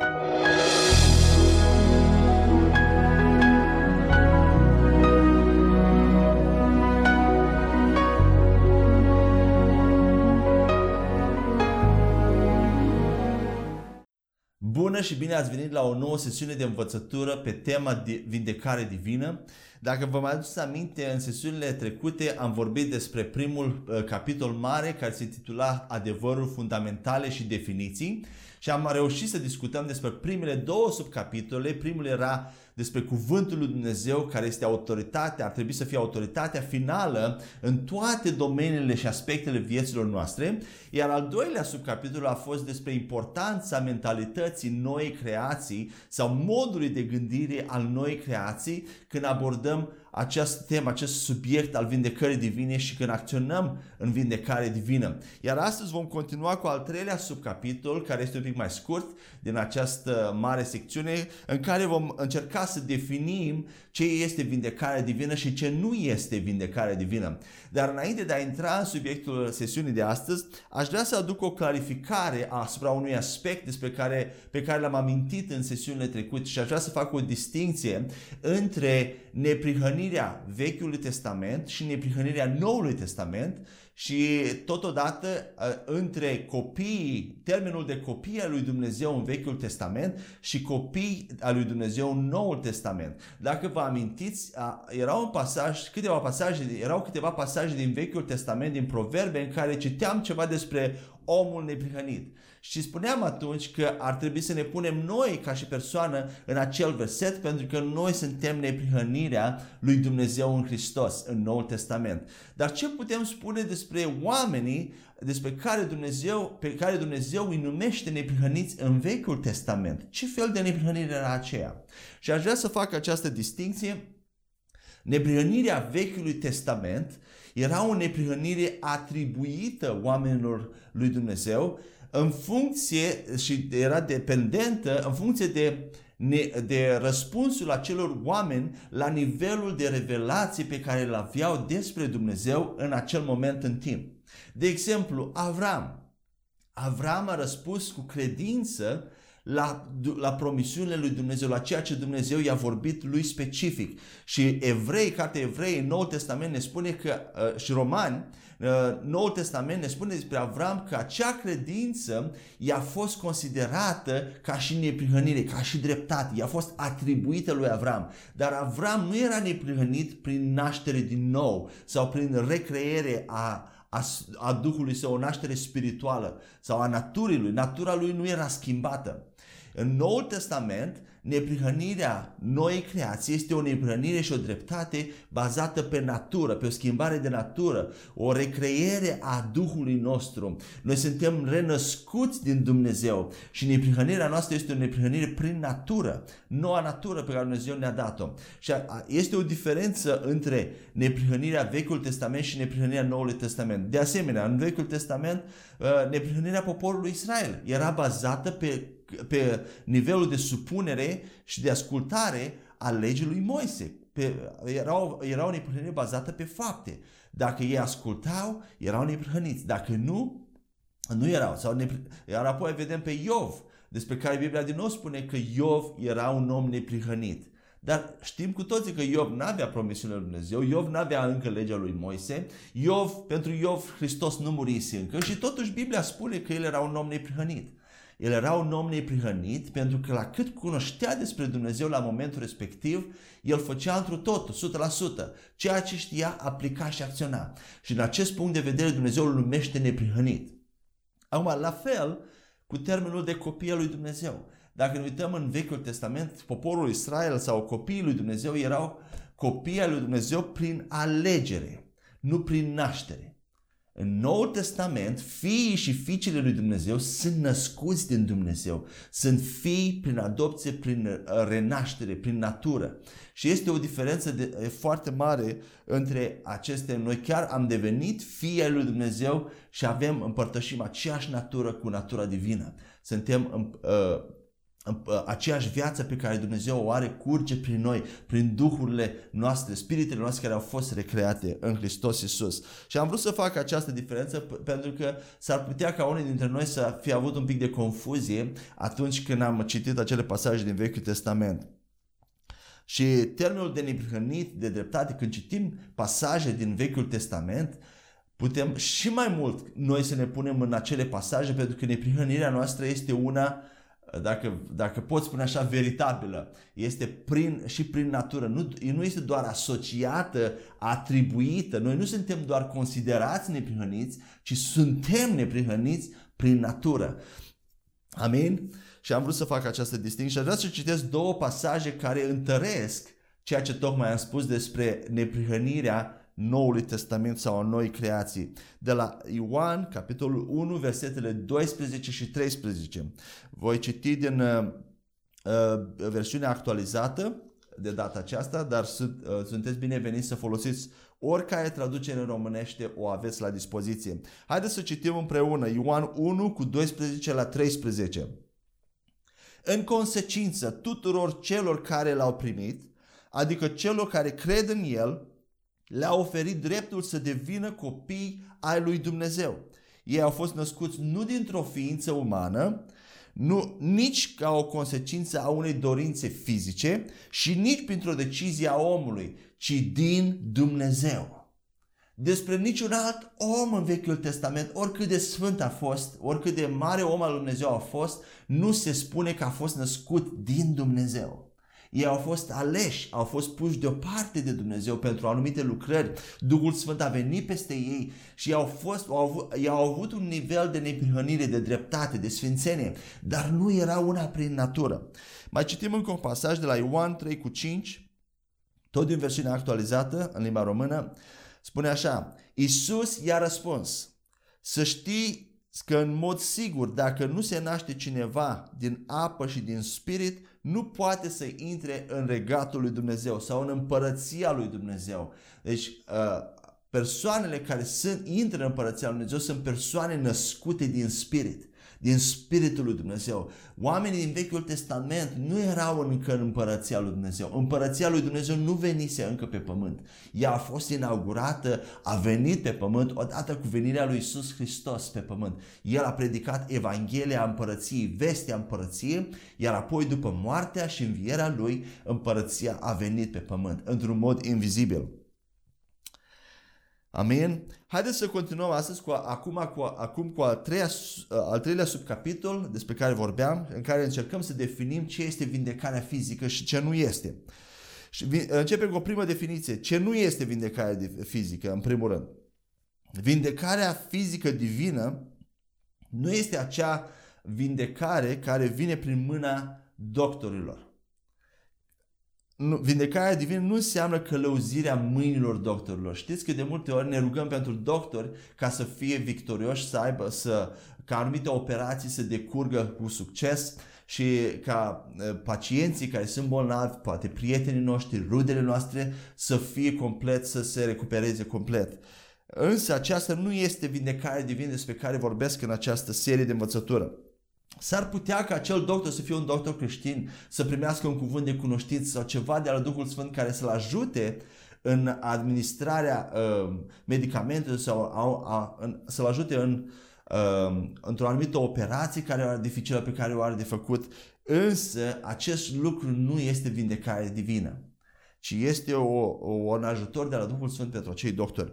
Música Bună și bine ați venit la o nouă sesiune de învățătură pe tema de vindecare divină. Dacă vă mai aduceți aminte, în sesiunile trecute am vorbit despre primul uh, capitol mare care se titula Adevărul fundamentale și definiții și am reușit să discutăm despre primele două subcapitole. Primul era despre cuvântul lui Dumnezeu care este autoritatea, ar trebui să fie autoritatea finală în toate domeniile și aspectele vieților noastre. Iar al doilea subcapitol a fost despre importanța mentalității noi creații sau modului de gândire al noi creații când abordăm această temă, acest subiect al vindecării divine și când acționăm în vindecare divină. Iar astăzi vom continua cu al treilea subcapitol, care este un pic mai scurt din această mare secțiune, în care vom încerca să definim ce este vindecare divină și ce nu este vindecare divină. Dar înainte de a intra în subiectul sesiunii de astăzi, aș vrea să aduc o clarificare asupra unui aspect despre care, pe care l-am amintit în sesiunile trecute și aș vrea să fac o distinție între neprihănirea Vechiului Testament și neprihănirea Noului Testament și totodată ă, între copii, termenul de copii al lui Dumnezeu în Vechiul Testament și copii al lui Dumnezeu în Noul Testament. Dacă vă amintiți, era un pasaj, câteva pasaje, erau câteva pasaje din Vechiul Testament, din Proverbe, în care citeam ceva despre omul neprihănit. Și spuneam atunci că ar trebui să ne punem noi ca și persoană în acel verset pentru că noi suntem neprihănirea lui Dumnezeu în Hristos în Noul Testament. Dar ce putem spune despre oamenii despre care Dumnezeu, pe care Dumnezeu îi numește neprihăniți în Vechiul Testament? Ce fel de neprihănire era aceea? Și aș vrea să fac această distinție. Neprihănirea Vechiului Testament era o neprihănire atribuită oamenilor lui Dumnezeu în funcție și era dependentă în funcție de, de răspunsul acelor oameni la nivelul de revelație pe care îl aveau despre Dumnezeu în acel moment în timp. De exemplu, Avram. Avram a răspuns cu credință la, la promisiunile lui Dumnezeu, la ceea ce Dumnezeu i-a vorbit lui specific. Și evrei, cartea evrei, în Noul Testament ne spune că, uh, și romani, uh, Noul Testament ne spune despre Avram că acea credință i-a fost considerată ca și neprihănire, ca și dreptate, i-a fost atribuită lui Avram. Dar Avram nu era neprihănit prin naștere din nou sau prin recreere a, a, a Duhului Său, o naștere spirituală sau a naturii lui. Natura lui nu era schimbată. În Noul Testament, neprihănirea noii creații este o neprihănire și o dreptate bazată pe natură, pe o schimbare de natură, o recreere a Duhului nostru. Noi suntem renăscuți din Dumnezeu și neprihănirea noastră este o neprihănire prin natură, noua natură pe care Dumnezeu ne-a dat-o. Și este o diferență între neprihănirea Vechiul Testament și neprihănirea Noului Testament. De asemenea, în Vechiul Testament, uh, neprihănirea poporului Israel era bazată pe pe nivelul de supunere și de ascultare a legii lui Moise. Pe, erau, erau neprihăniri bazată pe fapte. Dacă ei ascultau, erau neprihăniți. Dacă nu, nu erau. Sau nepri... Iar apoi vedem pe Iov, despre care Biblia din nou spune că Iov era un om neprihănit. Dar știm cu toții că Iov n-avea promisiunea lui Dumnezeu, Iov n-avea încă legea lui Moise, Iov, pentru Iov Hristos nu murise încă și totuși Biblia spune că el era un om neprihănit. El era un om neprihănit pentru că la cât cunoștea despre Dumnezeu la momentul respectiv, el făcea întru totul, 100%. Ceea ce știa, aplica și acționa. Și în acest punct de vedere Dumnezeu îl numește neprihănit. Acum, la fel cu termenul de copie lui Dumnezeu. Dacă ne uităm în Vechiul Testament, poporul Israel sau copiii lui Dumnezeu erau copii al lui Dumnezeu prin alegere, nu prin naștere. În Noul Testament, fiii și fiicele lui Dumnezeu sunt născuți din Dumnezeu. Sunt fii prin adopție, prin uh, renaștere, prin natură. Și este o diferență de, foarte mare între aceste. Noi chiar am devenit fii ai lui Dumnezeu și avem, împărtășim aceeași natură cu natura divină. Suntem uh, aceeași viață pe care Dumnezeu o are curge prin noi, prin duhurile noastre, spiritele noastre care au fost recreate în Hristos Iisus. Și am vrut să fac această diferență pentru că s-ar putea ca unii dintre noi să fie avut un pic de confuzie atunci când am citit acele pasaje din Vechiul Testament. Și termenul de neprihănit, de dreptate, când citim pasaje din Vechiul Testament, putem și mai mult noi să ne punem în acele pasaje pentru că neprihănirea noastră este una dacă, dacă pot spune așa, veritabilă. Este prin, și prin natură. Nu, nu este doar asociată, atribuită. Noi nu suntem doar considerați neprihăniți, ci suntem neprihăniți prin natură. Amin? Și am vrut să fac această distinție și aș vrea să citesc două pasaje care întăresc ceea ce tocmai am spus despre neprihănirea Noului Testament sau a noi creații. De la Ioan, capitolul 1, versetele 12 și 13. Voi citi din uh, uh, versiunea actualizată de data aceasta, dar sunt, uh, sunteți bineveniți să folosiți oricare traducere în românește o aveți la dispoziție. Haideți să citim împreună Ioan 1 cu 12 la 13. În consecință, tuturor celor care l-au primit, adică celor care cred în El, le-a oferit dreptul să devină copii ai lui Dumnezeu. Ei au fost născuți nu dintr-o ființă umană, nu, nici ca o consecință a unei dorințe fizice și nici printr-o decizie a omului, ci din Dumnezeu. Despre niciun alt om în Vechiul Testament, oricât de sfânt a fost, oricât de mare om al lui Dumnezeu a fost, nu se spune că a fost născut din Dumnezeu. Ei au fost aleși, au fost puși deoparte de Dumnezeu pentru anumite lucrări. Duhul Sfânt a venit peste ei și au, fost, au, avut, ei au avut un nivel de neprihănire, de dreptate, de sfințenie, dar nu era una prin natură. Mai citim încă un pasaj de la Ioan 3 cu 5, tot din versiunea actualizată în limba română, spune așa, Iisus i-a răspuns, să știi că în mod sigur, dacă nu se naște cineva din apă și din spirit, nu poate să intre în regatul lui Dumnezeu sau în împărăția lui Dumnezeu. Deci, uh, persoanele care sunt, intră în împărăția lui Dumnezeu sunt persoane născute din spirit din Spiritul lui Dumnezeu. Oamenii din Vechiul Testament nu erau încă în împărăția lui Dumnezeu. Împărăția lui Dumnezeu nu venise încă pe pământ. Ea a fost inaugurată, a venit pe pământ odată cu venirea lui Isus Hristos pe pământ. El a predicat Evanghelia împărăției, vestea împărăției, iar apoi după moartea și învierea lui, împărăția a venit pe pământ într-un mod invizibil. Amin? Haideți să continuăm astăzi cu, acum, cu, acum cu al, treia, al treilea subcapitol despre care vorbeam, în care încercăm să definim ce este vindecarea fizică și ce nu este. Și începem cu o primă definiție. Ce nu este vindecarea fizică, în primul rând? Vindecarea fizică divină nu este acea vindecare care vine prin mâna doctorilor nu, vindecarea divină nu înseamnă călăuzirea mâinilor doctorilor. Știți că de multe ori ne rugăm pentru doctori ca să fie victorioși, să aibă, să, ca anumite operații să decurgă cu succes și ca pacienții care sunt bolnavi, poate prietenii noștri, rudele noastre, să fie complet, să se recupereze complet. Însă aceasta nu este vindecarea divină despre care vorbesc în această serie de învățătură. S-ar putea ca acel doctor să fie un doctor creștin, să primească un cuvânt de cunoștință sau ceva de la Duhul Sfânt care să-l ajute în administrarea uh, medicamentelor sau a, a, în, să-l ajute în, uh, într-o anumită operație care are dificilă pe care o are de făcut. Însă acest lucru nu este vindecare divină, ci este o, o, un ajutor de la Duhul Sfânt pentru acei doctori.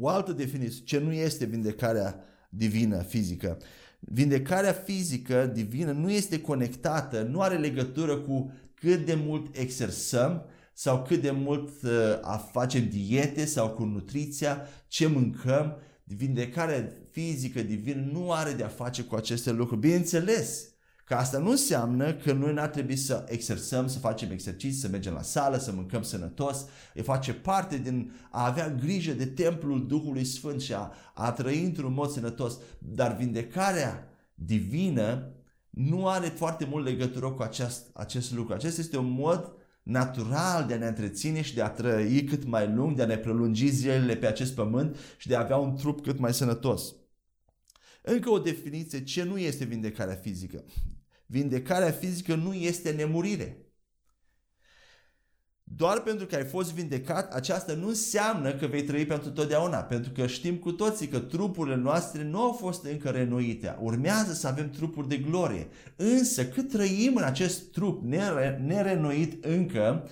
O altă definiție, ce nu este vindecarea divină, fizică, Vindecarea fizică divină nu este conectată, nu are legătură cu cât de mult exersăm sau cât de mult uh, a facem diete sau cu nutriția, ce mâncăm. Vindecarea fizică divină nu are de a face cu aceste lucruri. Bineînțeles, Că asta nu înseamnă că noi n-ar trebui să exersăm, să facem exerciții, să mergem la sală, să mâncăm sănătos. E face parte din a avea grijă de templul Duhului Sfânt și a, a trăi într-un mod sănătos. Dar vindecarea divină nu are foarte mult legătură cu acest, acest lucru. Acesta este un mod natural de a ne întreține și de a trăi cât mai lung, de a ne prelungi zilele pe acest pământ și de a avea un trup cât mai sănătos. Încă o definiție ce nu este vindecarea fizică. Vindecarea fizică nu este nemurire. Doar pentru că ai fost vindecat, aceasta nu înseamnă că vei trăi pentru totdeauna, pentru că știm cu toții că trupurile noastre nu au fost încă renoite. Urmează să avem trupuri de glorie. Însă, cât trăim în acest trup nerenoit încă,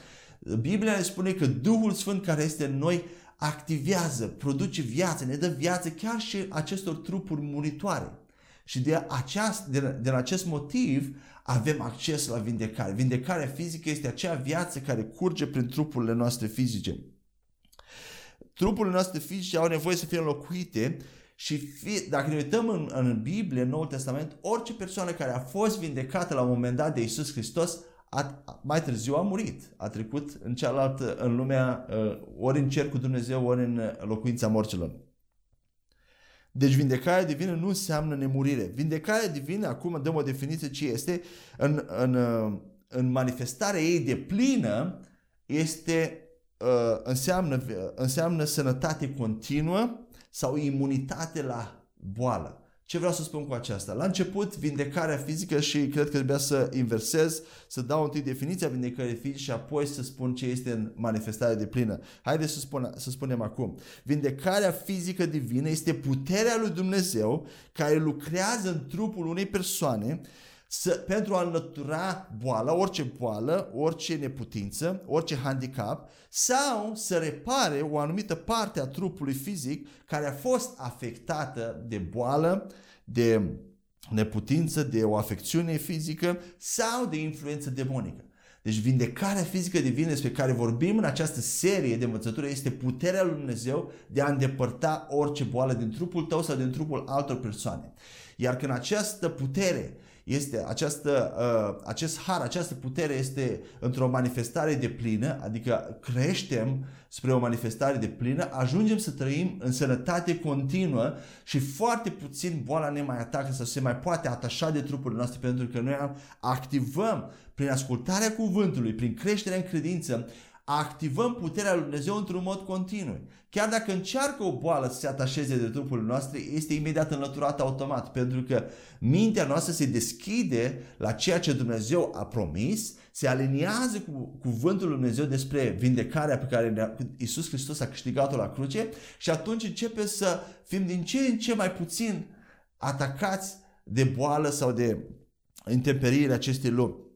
Biblia ne spune că Duhul Sfânt care este în noi activează, produce viață, ne dă viață chiar și acestor trupuri muritoare. Și de aceast, din, din acest motiv avem acces la vindecare. Vindecarea fizică este acea viață care curge prin trupurile noastre fizice. Trupurile noastre fizice au nevoie să fie înlocuite și fi, dacă ne uităm în, în Biblie, în Noul Testament, orice persoană care a fost vindecată la un moment dat de Isus Hristos, a, mai târziu a murit. A trecut în cealaltă, în lumea, uh, ori în cer cu Dumnezeu, ori în locuința morților. Deci vindecarea divină nu înseamnă nemurire. Vindecarea divină, acum dăm o definiție ce este, în, în, în manifestarea ei de plină, este, uh, înseamnă, înseamnă sănătate continuă sau imunitate la boală. Ce vreau să spun cu aceasta? La început, vindecarea fizică și cred că trebuia să inversez, să dau întâi definiția vindecării fizice și apoi să spun ce este în manifestare de plină. Haideți să, spun, să spunem acum. Vindecarea fizică divină este puterea lui Dumnezeu care lucrează în trupul unei persoane să, pentru a înlătura boala, orice boală, orice neputință, orice handicap, sau să repare o anumită parte a trupului fizic care a fost afectată de boală, de neputință, de o afecțiune fizică sau de influență demonică. Deci vindecarea fizică divină despre care vorbim în această serie de învățătură este puterea lui Dumnezeu de a îndepărta orice boală din trupul tău sau din trupul altor persoane. Iar când această putere este această, uh, acest har, această putere este într-o manifestare de plină, adică creștem spre o manifestare de plină, ajungem să trăim în sănătate continuă și foarte puțin boala ne mai atacă sau se mai poate atașa de trupurile noastre pentru că noi activăm prin ascultarea cuvântului, prin creșterea în credință, activăm puterea lui Dumnezeu într-un mod continuu. Chiar dacă încearcă o boală să se atașeze de trupul noastre, este imediat înlăturată automat, pentru că mintea noastră se deschide la ceea ce Dumnezeu a promis, se aliniază cu cuvântul lui Dumnezeu despre vindecarea pe care Iisus Hristos a câștigat-o la cruce și atunci începe să fim din ce în ce mai puțin atacați de boală sau de intemperiile acestei lumi.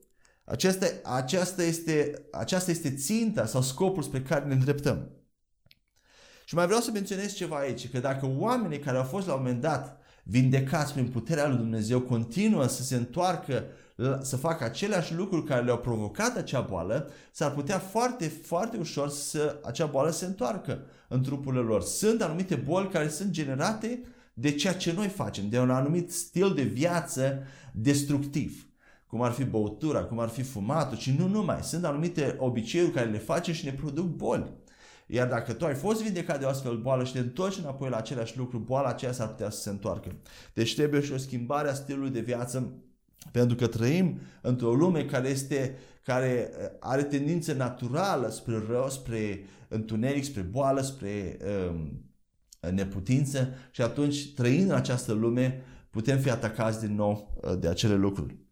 Aceasta, aceasta, este, aceasta este ținta sau scopul spre care ne îndreptăm. Și mai vreau să menționez ceva aici, că dacă oamenii care au fost la un moment dat vindecați prin puterea lui Dumnezeu continuă să se întoarcă să facă aceleași lucruri care le-au provocat acea boală, s-ar putea foarte, foarte ușor să acea boală se întoarcă în trupurile lor. Sunt anumite boli care sunt generate de ceea ce noi facem, de un anumit stil de viață destructiv cum ar fi băutura, cum ar fi fumatul, și nu numai. Sunt anumite obiceiuri care le facem și ne produc boli. Iar dacă tu ai fost vindecat de o astfel boală și te întorci înapoi la același lucru, boala aceea s-ar putea să se întoarcă. Deci trebuie și o schimbare a stilului de viață pentru că trăim într-o lume care este care uh, are tendință naturală spre rău, spre întuneric, spre boală, spre um, neputință și atunci trăind în această lume putem fi atacați din nou uh, de acele lucruri.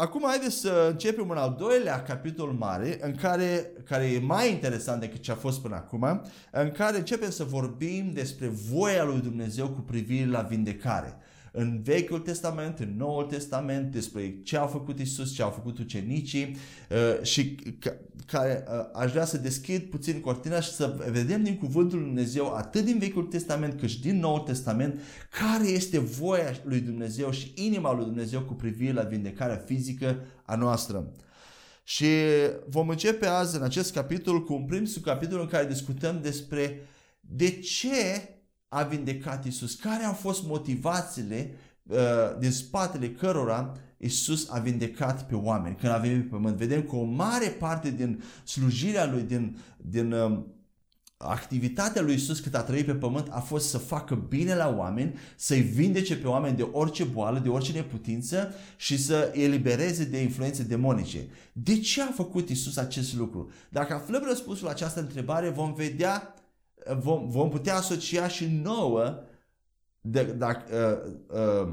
Acum haideți să începem un al doilea capitol mare, în care, care e mai interesant decât ce a fost până acum, în care începem să vorbim despre voia lui Dumnezeu cu privire la vindecare în Vechiul Testament, în Noul Testament, despre ce a făcut Isus, ce au făcut ucenicii uh, și care uh, aș vrea să deschid puțin cortina și să vedem din Cuvântul Lui Dumnezeu, atât din Vechiul Testament cât și din Noul Testament, care este voia lui Dumnezeu și inima lui Dumnezeu cu privire la vindecarea fizică a noastră. Și vom începe azi în acest capitol cu un prim subcapitol în care discutăm despre de ce a vindecat Isus? Care au fost motivațiile uh, din spatele cărora Isus a vindecat pe oameni când a venit pe pământ? Vedem că o mare parte din slujirea lui, din, din uh, activitatea lui Isus cât a trăit pe pământ a fost să facă bine la oameni, să-i vindece pe oameni de orice boală, de orice neputință și să elibereze de influențe demonice. De ce a făcut Isus acest lucru? Dacă aflăm răspunsul la această întrebare, vom vedea vom, vom putea asocia și nouă de, de, uh, uh,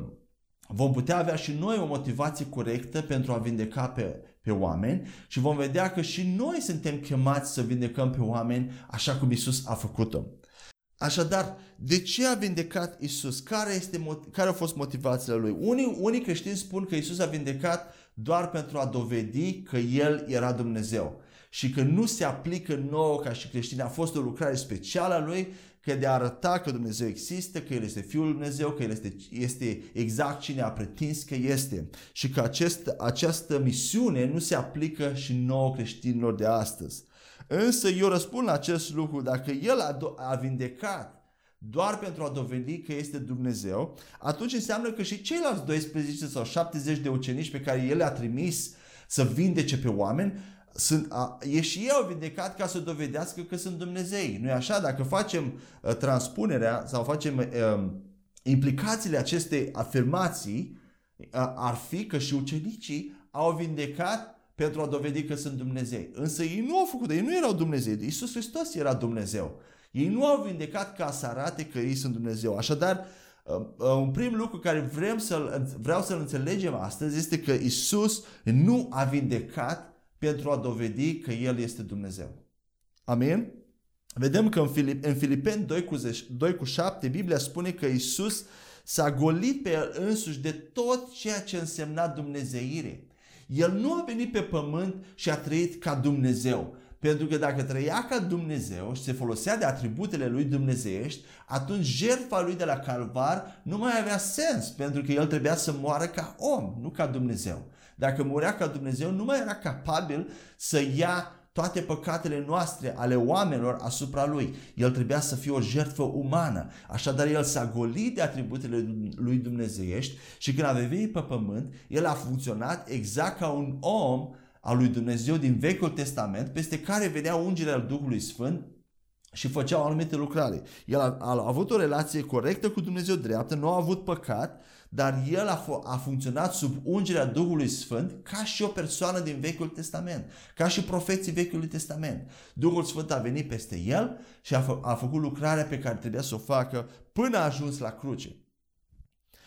vom putea avea și noi o motivație corectă pentru a vindeca pe, pe oameni și vom vedea că și noi suntem chemați să vindecăm pe oameni așa cum Isus a făcut-o. Așadar, de ce a vindecat Isus? Care, este, care au fost motivațiile lui? Unii, unii creștini spun că Isus a vindecat doar pentru a dovedi că El era Dumnezeu și că nu se aplică nouă ca și creștini. A fost o lucrare specială a Lui că de a arăta că Dumnezeu există, că El este Fiul lui Dumnezeu, că El este, este exact cine a pretins că este și că acest, această misiune nu se aplică și nouă creștinilor de astăzi. Însă eu răspund la acest lucru, dacă El a, a vindecat doar pentru a dovedi că este Dumnezeu, atunci înseamnă că și ceilalți 12 sau 70 de ucenici pe care El a trimis să vindece pe oameni, sunt, a, e și ei au vindecat ca să dovedească că sunt Dumnezei. Nu e așa? Dacă facem uh, transpunerea sau facem uh, implicațiile acestei afirmații, uh, ar fi că și ucenicii au vindecat pentru a dovedi că sunt Dumnezei. Însă ei nu au făcut, ei nu erau Dumnezei. Iisus Hristos era Dumnezeu. Ei nu au vindecat ca să arate că ei sunt Dumnezeu. Așadar, uh, uh, un prim lucru care vrem să vreau să-l înțelegem astăzi este că Isus nu a vindecat pentru a dovedi că El este Dumnezeu. Amin? Vedem că în, Filip, în Filipeni 2 cu, 10, 2 cu 7 Biblia spune că Isus s-a golit pe El însuși de tot ceea ce însemna dumnezeire. El nu a venit pe pământ și a trăit ca Dumnezeu. Pentru că dacă trăia ca Dumnezeu și se folosea de atributele lui dumnezeiești, atunci jertfa lui de la calvar nu mai avea sens, pentru că el trebuia să moară ca om, nu ca Dumnezeu. Dacă murea ca Dumnezeu, nu mai era capabil să ia toate păcatele noastre ale oamenilor asupra lui. El trebuia să fie o jertfă umană. Așadar, el s-a golit de atributele lui dumnezeiești și când a venit pe pământ, el a funcționat exact ca un om al lui Dumnezeu din Vechiul Testament, peste care vedea ungerea al Duhului Sfânt și făceau anumite lucrare. El a, a avut o relație corectă cu Dumnezeu dreaptă, nu a avut păcat, dar el a, f- a funcționat sub ungerea Duhului Sfânt ca și o persoană din Vechiul Testament, ca și profeții Vechiului Testament. Duhul Sfânt a venit peste el și a, fă- a făcut lucrarea pe care trebuia să o facă până a ajuns la cruce.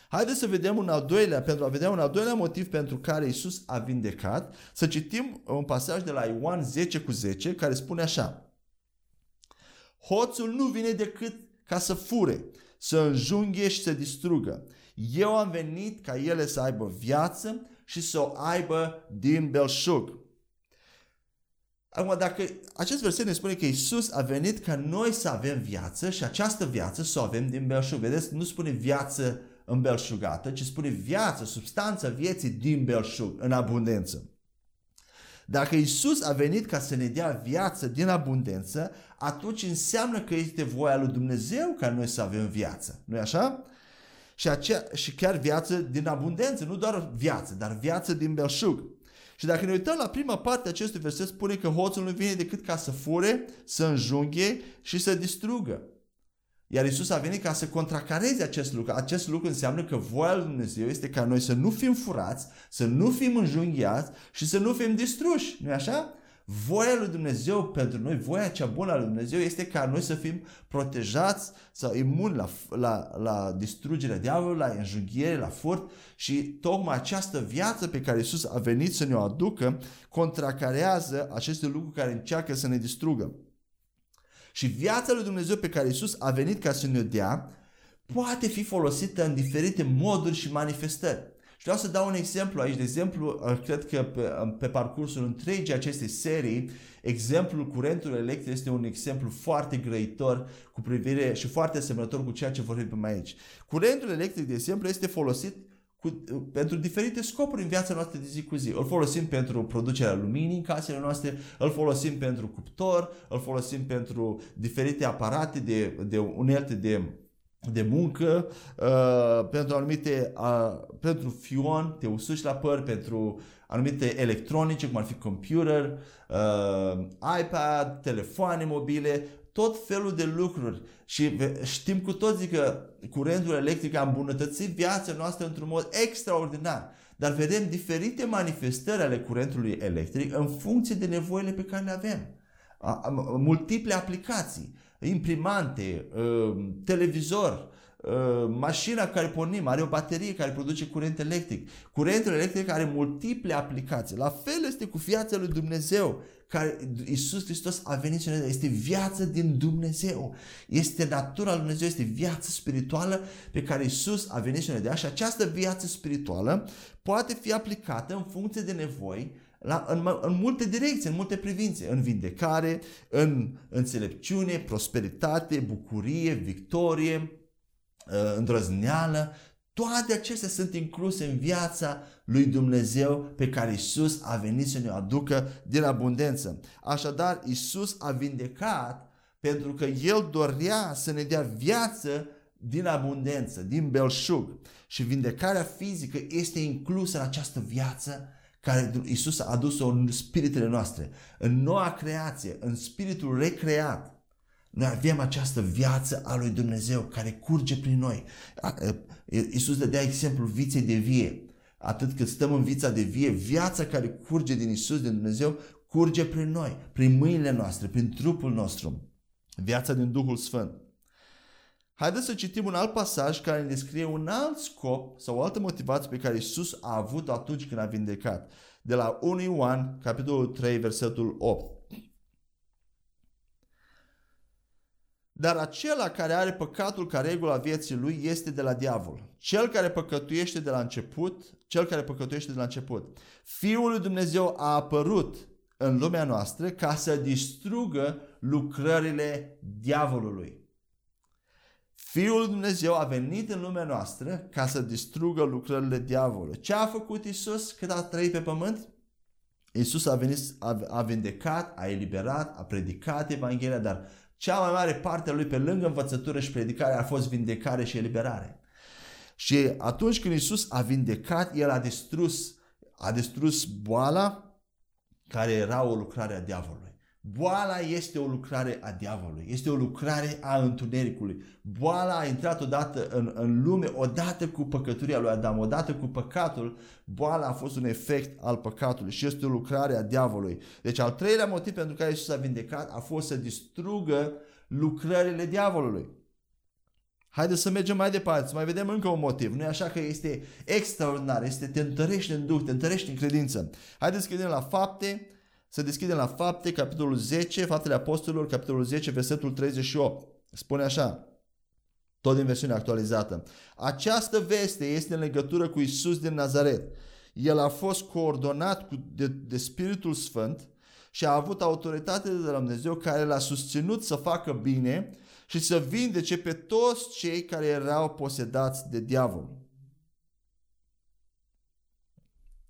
Haideți să vedem un al doilea, pentru a vedea un al doilea motiv pentru care Isus a vindecat, să citim un pasaj de la Ioan 10 cu 10, care spune așa. Hoțul nu vine decât ca să fure, să înjunghe și să distrugă. Eu am venit ca ele să aibă viață și să o aibă din belșug. Acum, dacă acest verset ne spune că Isus a venit ca noi să avem viață și această viață să o avem din belșug. Vedeți, nu spune viață îmbelșugată, ci spune viață, substanța vieții din belșug, în abundență. Dacă Isus a venit ca să ne dea viață din abundență, atunci înseamnă că este voia lui Dumnezeu ca noi să avem viață. nu e așa? Și, acea, și chiar viață din abundență, nu doar viață, dar viață din belșug. Și dacă ne uităm la prima parte a acestui verset, spune că hoțul nu vine decât ca să fure, să înjunghe și să distrugă. Iar Isus a venit ca să contracareze acest lucru. Acest lucru înseamnă că voia lui Dumnezeu este ca noi să nu fim furați, să nu fim înjunghiați și să nu fim distruși. nu așa? Voia lui Dumnezeu pentru noi, voia cea bună a lui Dumnezeu este ca noi să fim protejați sau imuni la, la, la distrugerea diavolului, la înjunghiere, la furt și tocmai această viață pe care Isus a venit să ne o aducă contracarează aceste lucruri care încearcă să ne distrugă. Și viața lui Dumnezeu pe care Isus a venit ca să ne dea, poate fi folosită în diferite moduri și manifestări. Și vreau să dau un exemplu aici. De exemplu, uh, cred că pe, uh, pe parcursul întregii acestei serii, exemplul curentului electric este un exemplu foarte grăitor cu privire și foarte asemănător cu ceea ce vorbim aici. Curentul electric, de exemplu, este folosit cu, pentru diferite scopuri în viața noastră de zi cu zi. Îl folosim pentru producerea luminii în casele noastre, îl folosim pentru cuptor, îl folosim pentru diferite aparate de, de unelte de de muncă, uh, pentru anumite, uh, pentru fion, te usuci la păr, pentru anumite electronice, cum ar fi computer, uh, iPad, telefoane mobile, tot felul de lucruri și știm cu toții că curentul electric a îmbunătățit viața noastră într-un mod extraordinar. Dar vedem diferite manifestări ale curentului electric în funcție de nevoile pe care le avem. Multiple aplicații, imprimante, ă, televizor, uh, mașina care pornim are o baterie care produce curent electric. Curentul electric are multiple aplicații. La fel este cu viața lui Dumnezeu care Iisus Hristos a venit și ne este viață din Dumnezeu. Este natura lui Dumnezeu, este viață spirituală pe care Iisus a venit și ne dea și această viață spirituală poate fi aplicată în funcție de nevoi la, în, în multe direcții, în multe privințe, în vindecare, în înțelepciune, prosperitate, bucurie, victorie, uh, îndrăzneală, toate acestea sunt incluse în viața lui Dumnezeu pe care Isus a venit să ne aducă din abundență. Așadar, Isus a vindecat pentru că El dorea să ne dea viață din abundență, din belșug. Și vindecarea fizică este inclusă în această viață care Isus a adus-o în spiritele noastre, în noua creație, în spiritul recreat. Noi avem această viață a lui Dumnezeu care curge prin noi. Iisus dădea exemplu viței de vie. Atât cât stăm în vița de vie, viața care curge din Isus, din Dumnezeu, curge prin noi, prin mâinile noastre, prin trupul nostru. Viața din Duhul Sfânt. Haideți să citim un alt pasaj care ne descrie un alt scop sau o altă motivație pe care Isus a avut atunci când a vindecat. De la 1 Ioan, capitolul 3, versetul 8. Dar acela care are păcatul ca regula vieții lui este de la diavol. Cel care păcătuiește de la început, cel care păcătuiește de la început. Fiul lui Dumnezeu a apărut în lumea noastră ca să distrugă lucrările diavolului. Fiul lui Dumnezeu a venit în lumea noastră ca să distrugă lucrările diavolului. Ce a făcut Isus cât a trăit pe pământ? Isus a venit, a, a vindecat, a eliberat, a predicat Evanghelia, dar cea mai mare parte a lui pe lângă învățătură și predicare a fost vindecare și eliberare. Și atunci când Isus a vindecat, El a distrus, a distrus boala care era o lucrare a diavolului. Boala este o lucrare a diavolului, este o lucrare a întunericului. Boala a intrat odată în, în lume, odată cu păcăturia lui Adam, odată cu păcatul, boala a fost un efect al păcatului și este o lucrare a diavolului. Deci al treilea motiv pentru care Iisus a vindecat a fost să distrugă lucrările diavolului. Haideți să mergem mai departe, să mai vedem încă un motiv. Nu e așa că este extraordinar, este te întărește în Duh, te întărește în credință. Haideți să vedem la fapte, să deschidem la fapte, capitolul 10, faptele apostolilor, capitolul 10, versetul 38. Spune așa, tot din versiunea actualizată. Această veste este în legătură cu Isus din Nazaret. El a fost coordonat cu, de, de Spiritul Sfânt și a avut autoritate de la Dumnezeu care l-a susținut să facă bine și să vindece pe toți cei care erau posedați de diavol.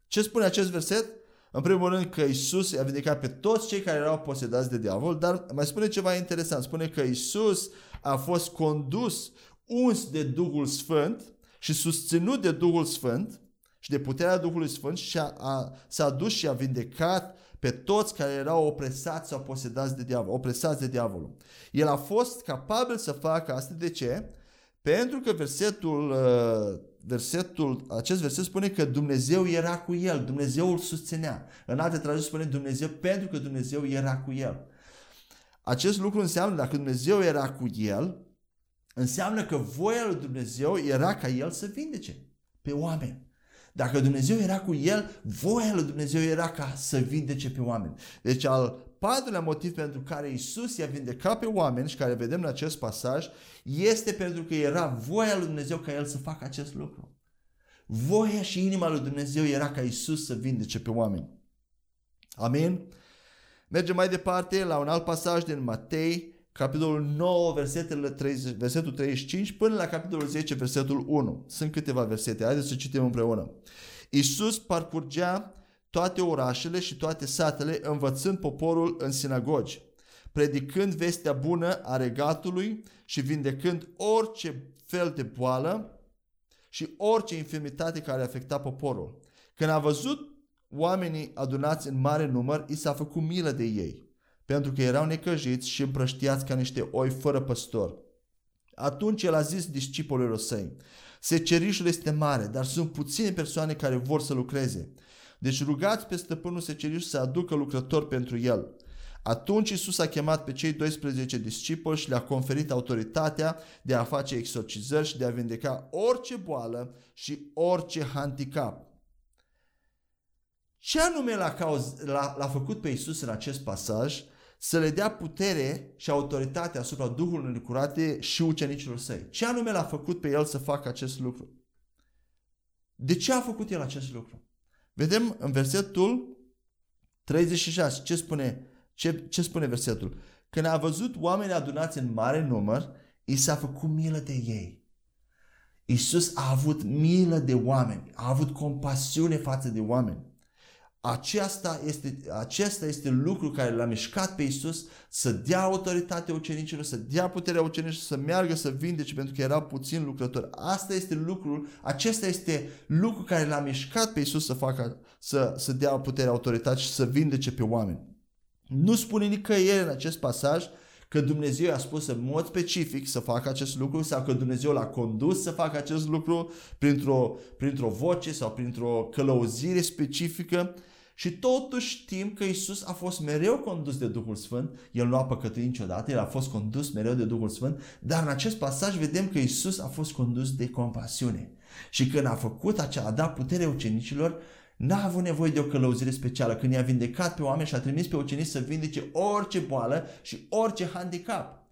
Ce spune acest verset? În primul rând că Isus a vindecat pe toți cei care erau posedați de diavol, dar mai spune ceva interesant. Spune că Isus a fost condus, uns de Duhul Sfânt și susținut de Duhul Sfânt și de puterea Duhului Sfânt și a, a, s-a dus și a vindecat pe toți care erau opresați sau posedați de diavol, opresați de diavolul. El a fost capabil să facă asta. De ce? Pentru că versetul uh, versetul, acest verset spune că Dumnezeu era cu el, Dumnezeu îl susținea. În alte traduceri spune Dumnezeu pentru că Dumnezeu era cu el. Acest lucru înseamnă, dacă Dumnezeu era cu el, înseamnă că voia lui Dumnezeu era ca el să vindece pe oameni. Dacă Dumnezeu era cu el, voia lui Dumnezeu era ca să vindece pe oameni. Deci al patrulea motiv pentru care Isus i-a vindecat pe oameni și care vedem în acest pasaj este pentru că era voia lui Dumnezeu ca El să facă acest lucru. Voia și inima lui Dumnezeu era ca Isus să vindece pe oameni. Amin? Mergem mai departe la un alt pasaj din Matei, capitolul 9, versetele 30, versetul 35 până la capitolul 10, versetul 1. Sunt câteva versete, haideți să citim împreună. Isus parcurgea toate orașele și toate satele, învățând poporul în sinagogi, predicând vestea bună a regatului și vindecând orice fel de boală și orice infirmitate care afecta poporul. Când a văzut oamenii adunați în mare număr, i s-a făcut milă de ei, pentru că erau necăjiți și împrăștiați ca niște oi fără păstor. Atunci el a zis discipolilor săi, secerișul este mare, dar sunt puține persoane care vor să lucreze. Deci rugați pe stăpânul seceriș să aducă lucrători pentru el. Atunci Isus a chemat pe cei 12 discipoli și le-a conferit autoritatea de a face exorcizări și de a vindeca orice boală și orice handicap. Ce anume l-a, cauz, l-a, l-a făcut pe Isus în acest pasaj? Să le dea putere și autoritate asupra Duhului necurate și ucenicilor săi. Ce anume l-a făcut pe el să facă acest lucru? De ce a făcut el acest lucru? Vedem în versetul 36 ce spune, ce, ce spune versetul. Când a văzut oameni adunați în mare număr, i s-a făcut milă de ei. Isus a avut milă de oameni, a avut compasiune față de oameni. Aceasta este, acesta este lucru care l-a mișcat pe Isus să dea autoritate ucenicilor, să dea puterea ucenicilor, să meargă să vindece pentru că era puțin lucrător. Asta este lucrul, acesta este lucru care l-a mișcat pe Isus să facă, să, să dea puterea autoritate și să vindece pe oameni. Nu spune nicăieri în acest pasaj că Dumnezeu a spus în mod specific să facă acest lucru sau că Dumnezeu l-a condus să facă acest lucru printr-o, printr-o voce sau printr-o călăuzire specifică. Și totuși știm că Isus a fost mereu condus de Duhul Sfânt, El nu a păcătuit niciodată, El a fost condus mereu de Duhul Sfânt, dar în acest pasaj vedem că Isus a fost condus de compasiune. Și când a făcut acea, a dat putere ucenicilor, N-a avut nevoie de o călăuzire specială când i-a vindecat pe oameni și a trimis pe ucenici să vindece orice boală și orice handicap.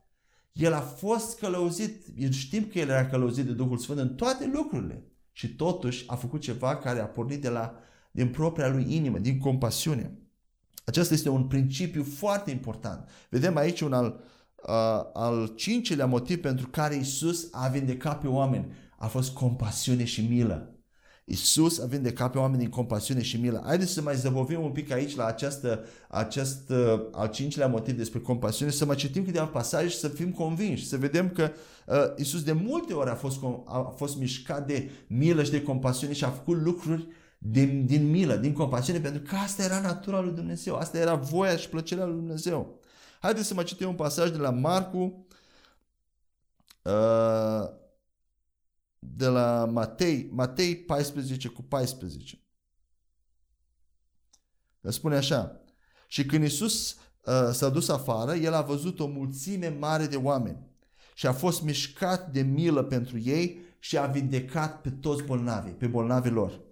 El a fost călăuzit, știm că el era călăuzit de Duhul Sfânt în toate lucrurile și totuși a făcut ceva care a pornit de la, din propria lui inimă, din compasiune. Acesta este un principiu foarte important. Vedem aici un al, uh, al cincilea motiv pentru care Isus a vindecat pe oameni. A fost compasiune și milă. Isus a vindecat pe oameni din compasiune și milă. Haideți să mai zăbovim un pic aici la această, acest uh, al cincilea motiv despre compasiune, să mai citim câteva pasaje și să fim convinși, să vedem că uh, Isus de multe ori a fost, a fost mișcat de milă și de compasiune și a făcut lucruri din, din milă, din compasiune, pentru că asta era natura lui Dumnezeu, asta era voia și plăcerea lui Dumnezeu. Haideți să mai citim un pasaj de la Marcu, uh, de la Matei, Matei 14 cu 14. Spune așa, și când Iisus uh, s-a dus afară, el a văzut o mulțime mare de oameni și a fost mișcat de milă pentru ei și a vindecat pe toți bolnavii, pe bolnavii lor.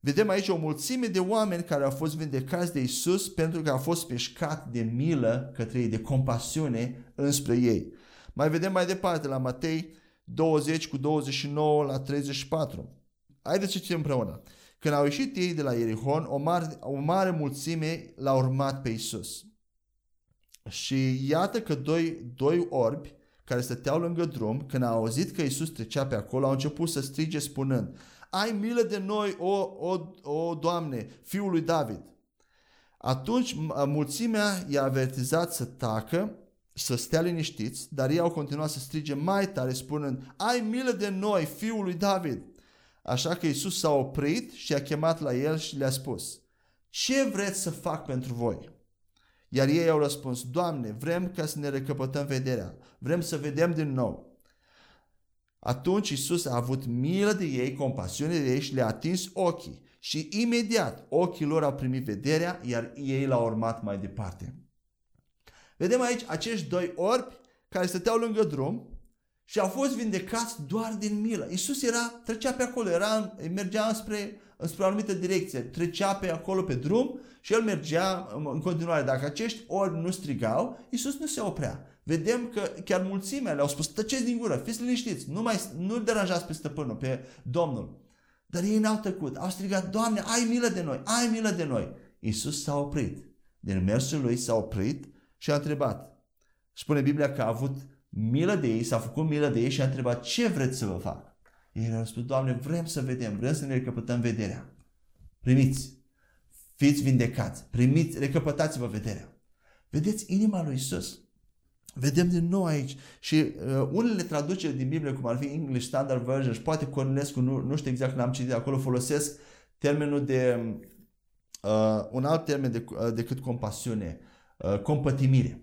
Vedem aici o mulțime de oameni care au fost vindecați de Isus pentru că a fost mișcat de milă către ei, de compasiune înspre ei. Mai vedem mai departe la Matei 20 cu 29 la 34. Haideți să citim împreună. Când au ieșit ei de la Ierihon, o mare, o mare mulțime l-a urmat pe Isus. Și iată că doi, doi orbi care stăteau lângă drum, când au auzit că Isus trecea pe acolo, au început să strige spunând, Ai milă de noi, o, o, o Doamne, Fiul lui David. Atunci mulțimea i-a avertizat să tacă să stea liniștiți, dar ei au continuat să strige mai tare spunând, ai milă de noi, fiul lui David. Așa că Isus s-a oprit și a chemat la el și le-a spus, ce vreți să fac pentru voi? Iar ei au răspuns, Doamne, vrem ca să ne recăpătăm vederea, vrem să vedem din nou. Atunci Isus a avut milă de ei, compasiune de ei și le-a atins ochii. Și imediat ochii lor au primit vederea, iar ei l-au urmat mai departe. Vedem aici acești doi orbi care stăteau lângă drum și au fost vindecați doar din milă. Iisus era, trecea pe acolo, era, mergea înspre, înspre o anumită direcție, trecea pe acolo pe drum și el mergea în continuare. Dacă acești orbi nu strigau, Iisus nu se oprea. Vedem că chiar mulțimea le-au spus, tăceți din gură, fiți liniștiți, nu mai nu deranjați pe stăpânul, pe Domnul. Dar ei n-au tăcut, au strigat, Doamne, ai milă de noi, ai milă de noi. Iisus s-a oprit. Din mersul lui s-a oprit și a întrebat. Spune Biblia că a avut milă de ei, s-a făcut milă de ei și a întrebat ce vreți să vă fac. Ei au spus, Doamne, vrem să vedem, vrem să ne recăpătăm vederea. Primiți, fiți vindecați, primiți, recăpătați-vă vederea. Vedeți inima lui Isus. Vedem din nou aici și uh, unele traduceri din Biblie, cum ar fi English Standard Version și poate Cornelescu, nu, nu știu exact când am citit acolo, folosesc termenul de, uh, un alt termen de, uh, decât compasiune, Uh, compătimire.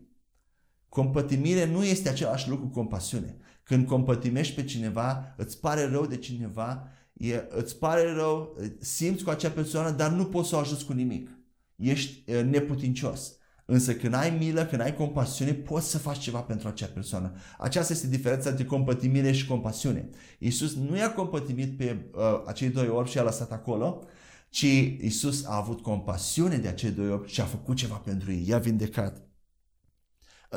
Compătimire nu este același lucru cu compasiune. Când compătimești pe cineva, îți pare rău de cineva, e, îți pare rău, simți cu acea persoană, dar nu poți să o ajuți cu nimic. Ești e, neputincios. Însă când ai milă, când ai compasiune, poți să faci ceva pentru acea persoană. Aceasta este diferența între compătimire și compasiune. Iisus nu i-a compătimit pe uh, acei doi orbi și a lăsat acolo, ci Iisus a avut compasiune de acei doi orbi și a făcut ceva pentru ei. I-a vindecat.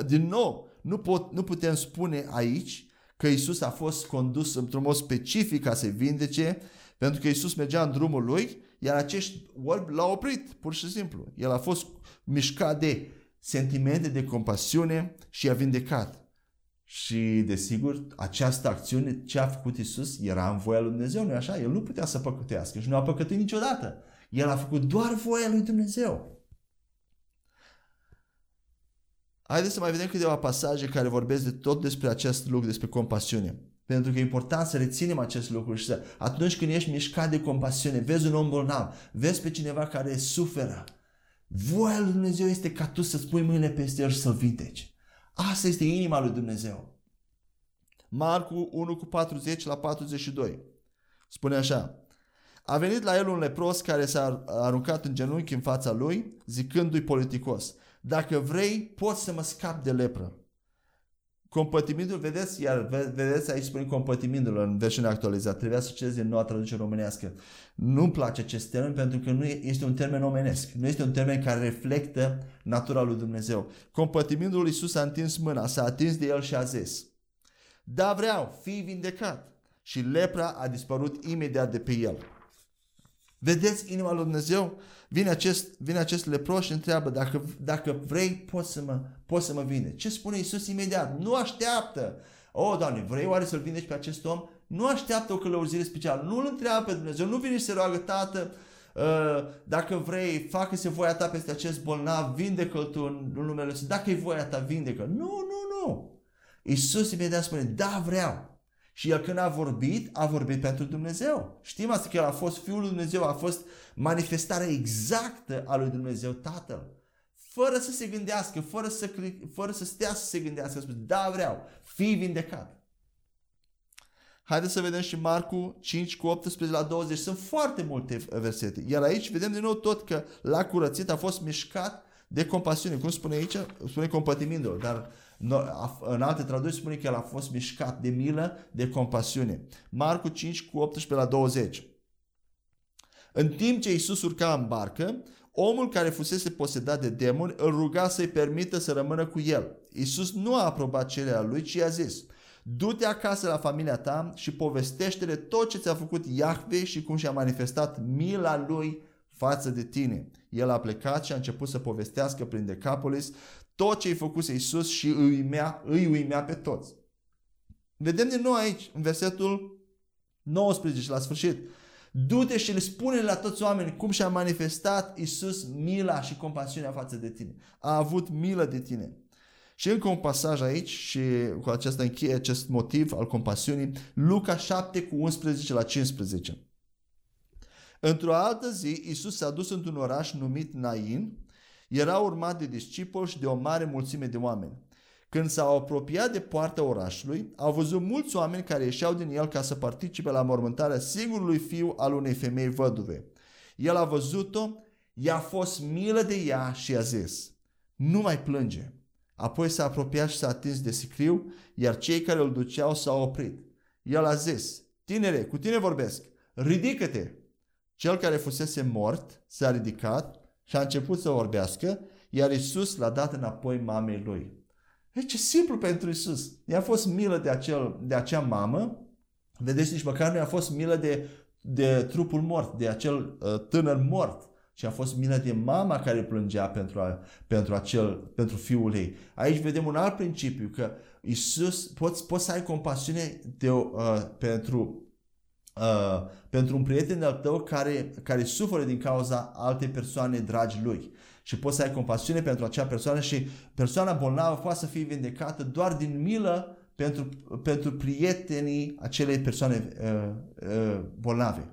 Din nou, nu, pot, nu putem spune aici că Isus a fost condus într-un mod specific ca să vindece, pentru că Isus mergea în drumul lui, iar acești orbi l-au oprit, pur și simplu. El a fost mișcat de sentimente de compasiune și a vindecat. Și, desigur, această acțiune, ce a făcut Isus, era în voia lui Dumnezeu, nu așa? El nu putea să păcătească și nu a păcătuit niciodată. El a făcut doar voia lui Dumnezeu. Haideți să mai vedem câteva pasaje care vorbesc de tot despre acest lucru, despre compasiune. Pentru că e important să reținem acest lucru și să, atunci când ești mișcat de compasiune, vezi un om bolnav, vezi pe cineva care suferă, voia lui Dumnezeu este ca tu să-ți pui mâinile peste el și să-l vindeci. Asta este inima lui Dumnezeu. Marcu 1 cu 40 la 42. Spune așa. A venit la el un lepros care s-a aruncat în genunchi în fața lui, zicându-i politicos. Dacă vrei, poți să mă scap de lepră. Compătimindul, vedeți, iar vedeți aici spune compătimindul în versiunea actualizată. Trebuia să citesc din noua traducere românească. Nu-mi place acest termen pentru că nu este un termen omenesc. Nu este un termen care reflectă natura lui Dumnezeu. Compătimindul Iisus a întins mâna, s-a atins de el și a zis Da, vreau, fii vindecat. Și lepra a dispărut imediat de pe el. Vedeți inima lui Dumnezeu? Vine acest, vine acest lepros și întreabă, dacă, dacă vrei, poți să, mă, poți să mă vinde. Ce spune Isus imediat? Nu așteaptă. O, oh, Doamne, vrei oare să-l vindeci pe acest om? Nu așteaptă o călăuzire specială. Nu-l întreabă pe Dumnezeu. Nu vine și se roagă, Tată, uh, dacă vrei, facă-se voia ta peste acest bolnav, vindecă-l tu în numele Lui. Dacă e voia ta, vindecă Nu, nu, nu. Isus imediat spune, da, vreau. Și el când a vorbit, a vorbit pentru Dumnezeu. Știm asta că el a fost Fiul lui Dumnezeu, a fost manifestarea exactă a lui Dumnezeu Tatăl. Fără să se gândească, fără să, fără să stea să se gândească, a spus, da vreau, fii vindecat. Haideți să vedem și Marcu 5 cu 18 la 20. Sunt foarte multe versete. Iar aici vedem din nou tot că la curățit a fost mișcat de compasiune. Cum spune aici? Spune compătimindul, dar în alte traduceri spune că el a fost mișcat de milă, de compasiune. Marcu 5 cu 18 la 20. În timp ce Iisus urca în barcă, omul care fusese posedat de demoni îl ruga să-i permită să rămână cu el. Iisus nu a aprobat cererea lui, ci a zis, Du-te acasă la familia ta și povestește-le tot ce ți-a făcut Iahve și cum și-a manifestat mila lui față de tine. El a plecat și a început să povestească prin Decapolis tot ce i făcuse Iisus și îi uimea, îi uimea pe toți. Vedem din nou aici, în versetul 19, la sfârșit. Du-te și le spune la toți oamenii cum și-a manifestat Iisus mila și compasiunea față de tine. A avut milă de tine. Și încă un pasaj aici și cu acesta încheie acest motiv al compasiunii. Luca 7 cu 11 la 15. Într-o altă zi, Iisus s-a dus într-un oraș numit Nain, era urmat de discipoli și de o mare mulțime de oameni. Când s-au apropiat de poarta orașului, au văzut mulți oameni care ieșeau din el ca să participe la mormântarea singurului fiu al unei femei văduve. El a văzut-o, i-a fost milă de ea și a zis, nu mai plânge. Apoi s-a apropiat și s-a atins de sicriu, iar cei care îl duceau s-au oprit. El a zis, tinere, cu tine vorbesc, ridică-te. Cel care fusese mort s-a ridicat și a început să vorbească, iar Isus l-a dat înapoi mamei lui. Deci ce simplu pentru Isus. I-a fost milă de, acel, de acea mamă, vedeți, nici măcar nu i-a fost milă de, de trupul mort, de acel uh, tânăr mort, ci a fost milă de mama care plângea pentru, a, pentru, acel, pentru fiul ei. Aici vedem un alt principiu, că Isus, poți, poți să ai compasiune de, uh, pentru Uh, pentru un prieten al tău care, care suferă din cauza altei persoane dragi lui. Și poți să ai compasiune pentru acea persoană și persoana bolnavă poate să fie vindecată doar din milă pentru, pentru prietenii acelei persoane uh, uh, bolnave.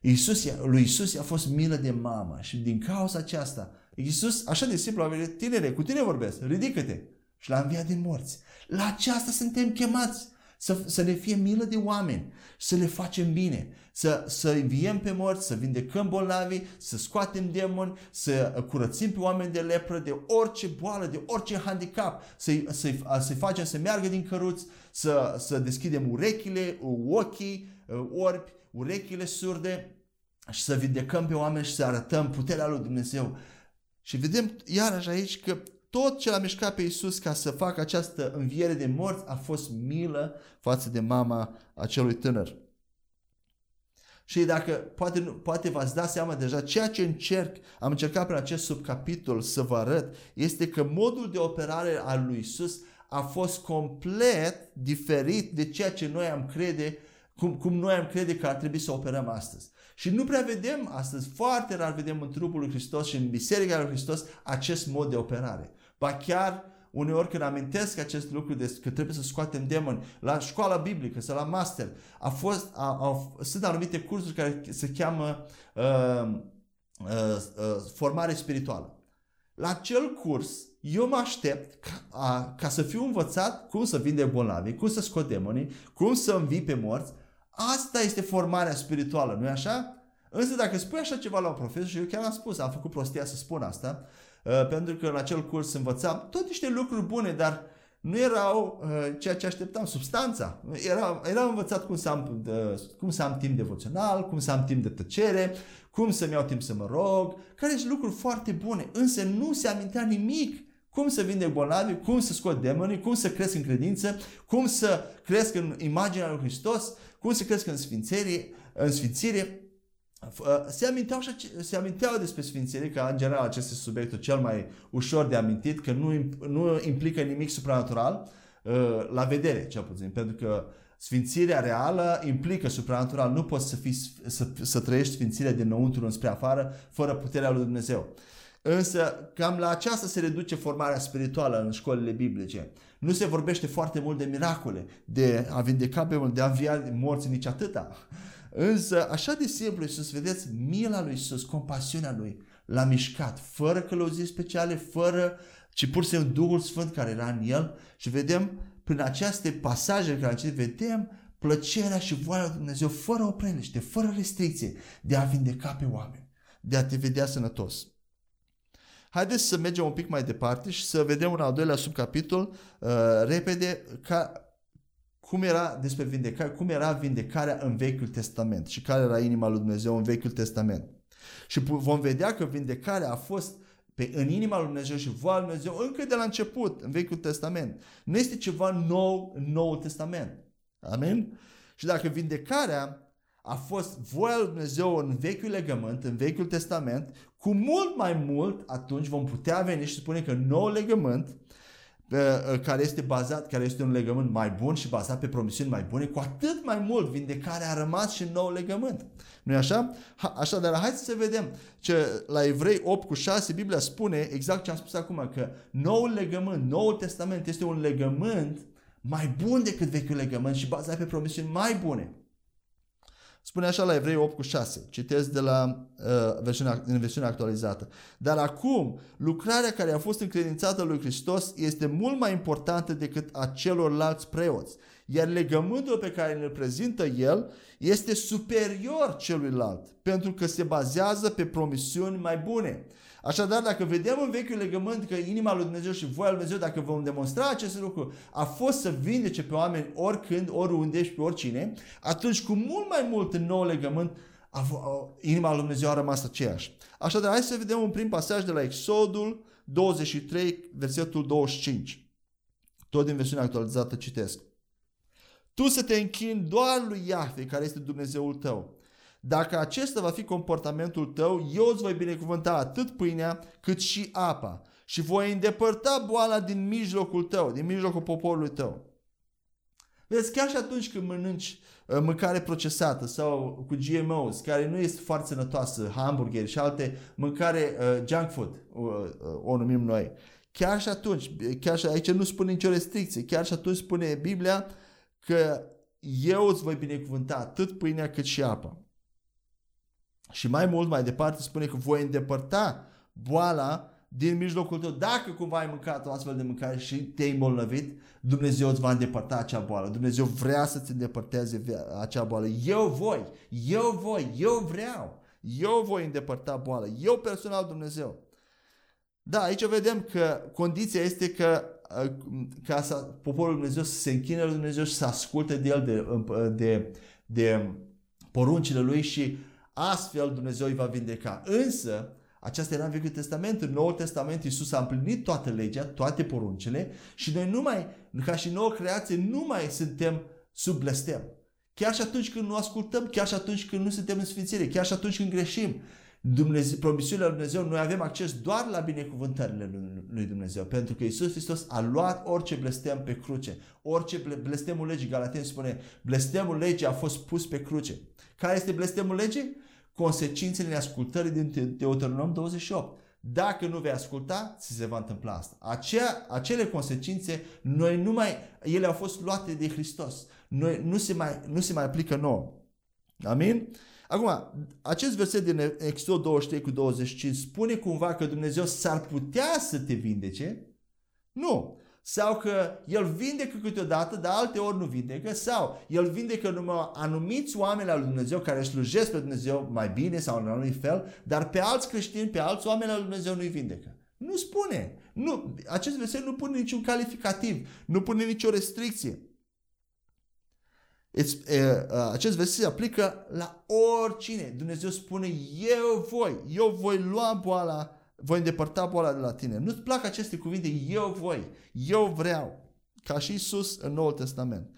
Iisus, lui Isus a fost milă de mamă și din cauza aceasta, Iisus, așa de simplu, a venit, tinere, cu tine vorbesc, ridică-te și l-a înviat din morți. La aceasta suntem chemați să, să ne fie milă de oameni, să le facem bine, să, să înviem pe morți, să vindecăm bolnavi, să scoatem demoni, să curățim pe oameni de lepră, de orice boală, de orice handicap, să-i, să-i, să-i facem să meargă din căruți, să, să deschidem urechile, ochii, orbi, urechile surde și să vindecăm pe oameni și să arătăm puterea lui Dumnezeu. Și vedem iarăși aici că tot ce l-a mișcat pe Iisus ca să facă această înviere de morți a fost milă față de mama acelui tânăr. Și dacă poate, poate v-ați dat seama deja, ceea ce încerc, am încercat prin acest subcapitol să vă arăt, este că modul de operare al lui Isus a fost complet diferit de ceea ce noi am crede, cum, cum noi am crede că ar trebui să operăm astăzi. Și nu prea vedem astăzi, foarte rar vedem în trupul lui Hristos și în Biserica lui Hristos acest mod de operare. Ba chiar uneori când amintesc acest lucru de că trebuie să scoatem demoni la școala biblică sau la master, a fost, a, a, sunt anumite cursuri care se cheamă uh, uh, uh, formare spirituală. La acel curs, eu mă aștept ca, a, ca să fiu învățat cum să vinde bolnavi, cum să scot demonii, cum să învii pe morți. Asta este formarea spirituală, nu-i așa? Însă dacă spui așa ceva la un profesor, și eu chiar am spus, am făcut prostia să spun asta, Uh, pentru că în acel curs învățam tot niște lucruri bune, dar nu erau uh, ceea ce așteptam, substanța. Era, era învățat cum să, am, de, cum să am timp devoțional, cum să am timp de tăcere, cum să-mi iau timp să mă rog, care sunt lucruri foarte bune, însă nu se amintea nimic cum să vinde bolnavi, cum să scot demonii, cum să cresc în credință, cum să cresc în imaginea lui Hristos, cum să cresc în sfințire, în sfințire. Uh, se aminteau, se aminteau despre Sfințire, că în general acest este subiectul cel mai ușor de amintit, că nu, nu implică nimic supranatural uh, la vedere, cel puțin, pentru că Sfințirea reală implică supranatural. Nu poți să, fii, să, să trăiești sfințirea dinăuntru înspre afară fără puterea lui Dumnezeu. Însă cam la aceasta se reduce formarea spirituală în școlile biblice. Nu se vorbește foarte mult de miracole, de a vindeca pe de a învia morți nici atâta. Însă, așa de simplu, Iisus, vedeți, mila lui Iisus, compasiunea lui, l-a mișcat, fără călăuziri speciale, fără, ci pur și simplu Duhul Sfânt care era în el și vedem, prin aceste pasaje care am vedem plăcerea și voia lui Dumnezeu fără opreliște, fără restricție, de a vindeca pe oameni, de a te vedea sănătos. Haideți să mergem un pic mai departe și să vedem un al doilea subcapitol uh, repede ca cum era despre vindecare, cum era vindecarea în Vechiul Testament și care era inima lui Dumnezeu în Vechiul Testament. Și vom vedea că vindecarea a fost pe, în inima lui Dumnezeu și voia lui Dumnezeu încă de la început, în Vechiul Testament. Nu este ceva nou în Noul Testament. Amin? Și dacă vindecarea a fost voia lui Dumnezeu în Vechiul Legământ, în Vechiul Testament, cu mult mai mult, atunci vom putea veni și spune că Noul Legământ Uh, care este bazat, care este un legământ mai bun și bazat pe promisiuni mai bune, cu atât mai mult vindecarea a rămas și în nou legământ. nu e așa? Ha, așadar, haideți să vedem ce la Evrei 8 cu 6 Biblia spune exact ce am spus acum, că noul legământ, noul testament este un legământ mai bun decât vechiul legământ și bazat pe promisiuni mai bune. Spune așa la Evrei 8 cu 6. Citesc de la uh, versiunea, în versiunea actualizată. Dar acum, lucrarea care a fost încredințată lui Hristos este mult mai importantă decât a celorlalți preoți. Iar legământul pe care ne prezintă el este superior celuilalt, pentru că se bazează pe promisiuni mai bune. Așadar, dacă vedem în Vechiul Legământ că inima lui Dumnezeu și voia lui Dumnezeu, dacă vom demonstra acest lucru, a fost să vindece pe oameni oricând, oriunde și pe oricine, atunci cu mult mai mult în nou legământ, a, a, inima lui Dumnezeu a rămas aceeași. Așadar, hai să vedem un prim pasaj de la Exodul 23, versetul 25. Tot din versiunea actualizată citesc. Tu să te închini doar lui Iahve, care este Dumnezeul tău dacă acesta va fi comportamentul tău, eu îți voi binecuvânta atât pâinea cât și apa și voi îndepărta boala din mijlocul tău, din mijlocul poporului tău. Vezi, chiar și atunci când mănânci uh, mâncare procesată sau cu GMOs, care nu este foarte sănătoasă, hamburgeri și alte mâncare uh, junk food, uh, uh, o numim noi, chiar și atunci, chiar și aici nu spune nicio restricție, chiar și atunci spune Biblia că eu îți voi binecuvânta atât pâinea cât și apa. Și mai mult mai departe spune că voi îndepărta boala din mijlocul tău, dacă cumva ai mâncat o astfel de mâncare și te-ai îmbolnăvit, Dumnezeu îți va îndepărta acea boală. Dumnezeu vrea să-ți îndepărteze acea boală. Eu voi, eu voi, eu vreau. Eu voi îndepărta boală. Eu personal Dumnezeu. Da, aici vedem că condiția este că ca să poporul Dumnezeu să se închine lui Dumnezeu și să asculte de el, de, de, de poruncile lui și astfel Dumnezeu îi va vindeca. Însă, aceasta era în Vechiul Testament. În Noul Testament Iisus a împlinit toată legea, toate poruncile și noi nu mai, ca și nouă creație, nu mai suntem sub blestem. Chiar și atunci când nu ascultăm, chiar și atunci când nu suntem în sfințire, chiar și atunci când greșim. Dumnezeu, promisiunile lui Dumnezeu, noi avem acces doar la binecuvântările lui Dumnezeu, pentru că Isus Hristos a luat orice blestem pe cruce. Orice blestemul legii, Galaten spune, blestemul legii a fost pus pe cruce. Care este blestemul legii? Consecințele neascultării din Deuteronom 28. Dacă nu vei asculta, ți se va întâmpla asta. Acea, acele consecințe, noi nu mai, ele au fost luate de Hristos. Noi, nu, se mai, nu se mai aplică nouă. Amin? Acum, acest verset din Exod 23 cu 25 spune cumva că Dumnezeu s-ar putea să te vindece? Nu. Sau că El vindecă câteodată, dar alte ori nu vindecă. Sau El vindecă numai anumiți oameni al lui Dumnezeu care slujesc pe Dumnezeu mai bine sau în anumit fel, dar pe alți creștini, pe alți oameni al lui Dumnezeu nu-i vindecă. Nu spune. Nu, acest verset nu pune niciun calificativ, nu pune nicio restricție. Acest verset se aplică la oricine. Dumnezeu spune, eu voi, eu voi lua boala, voi îndepărta boala de la tine. Nu-ți plac aceste cuvinte, eu voi, eu vreau. Ca și Isus în Noul Testament.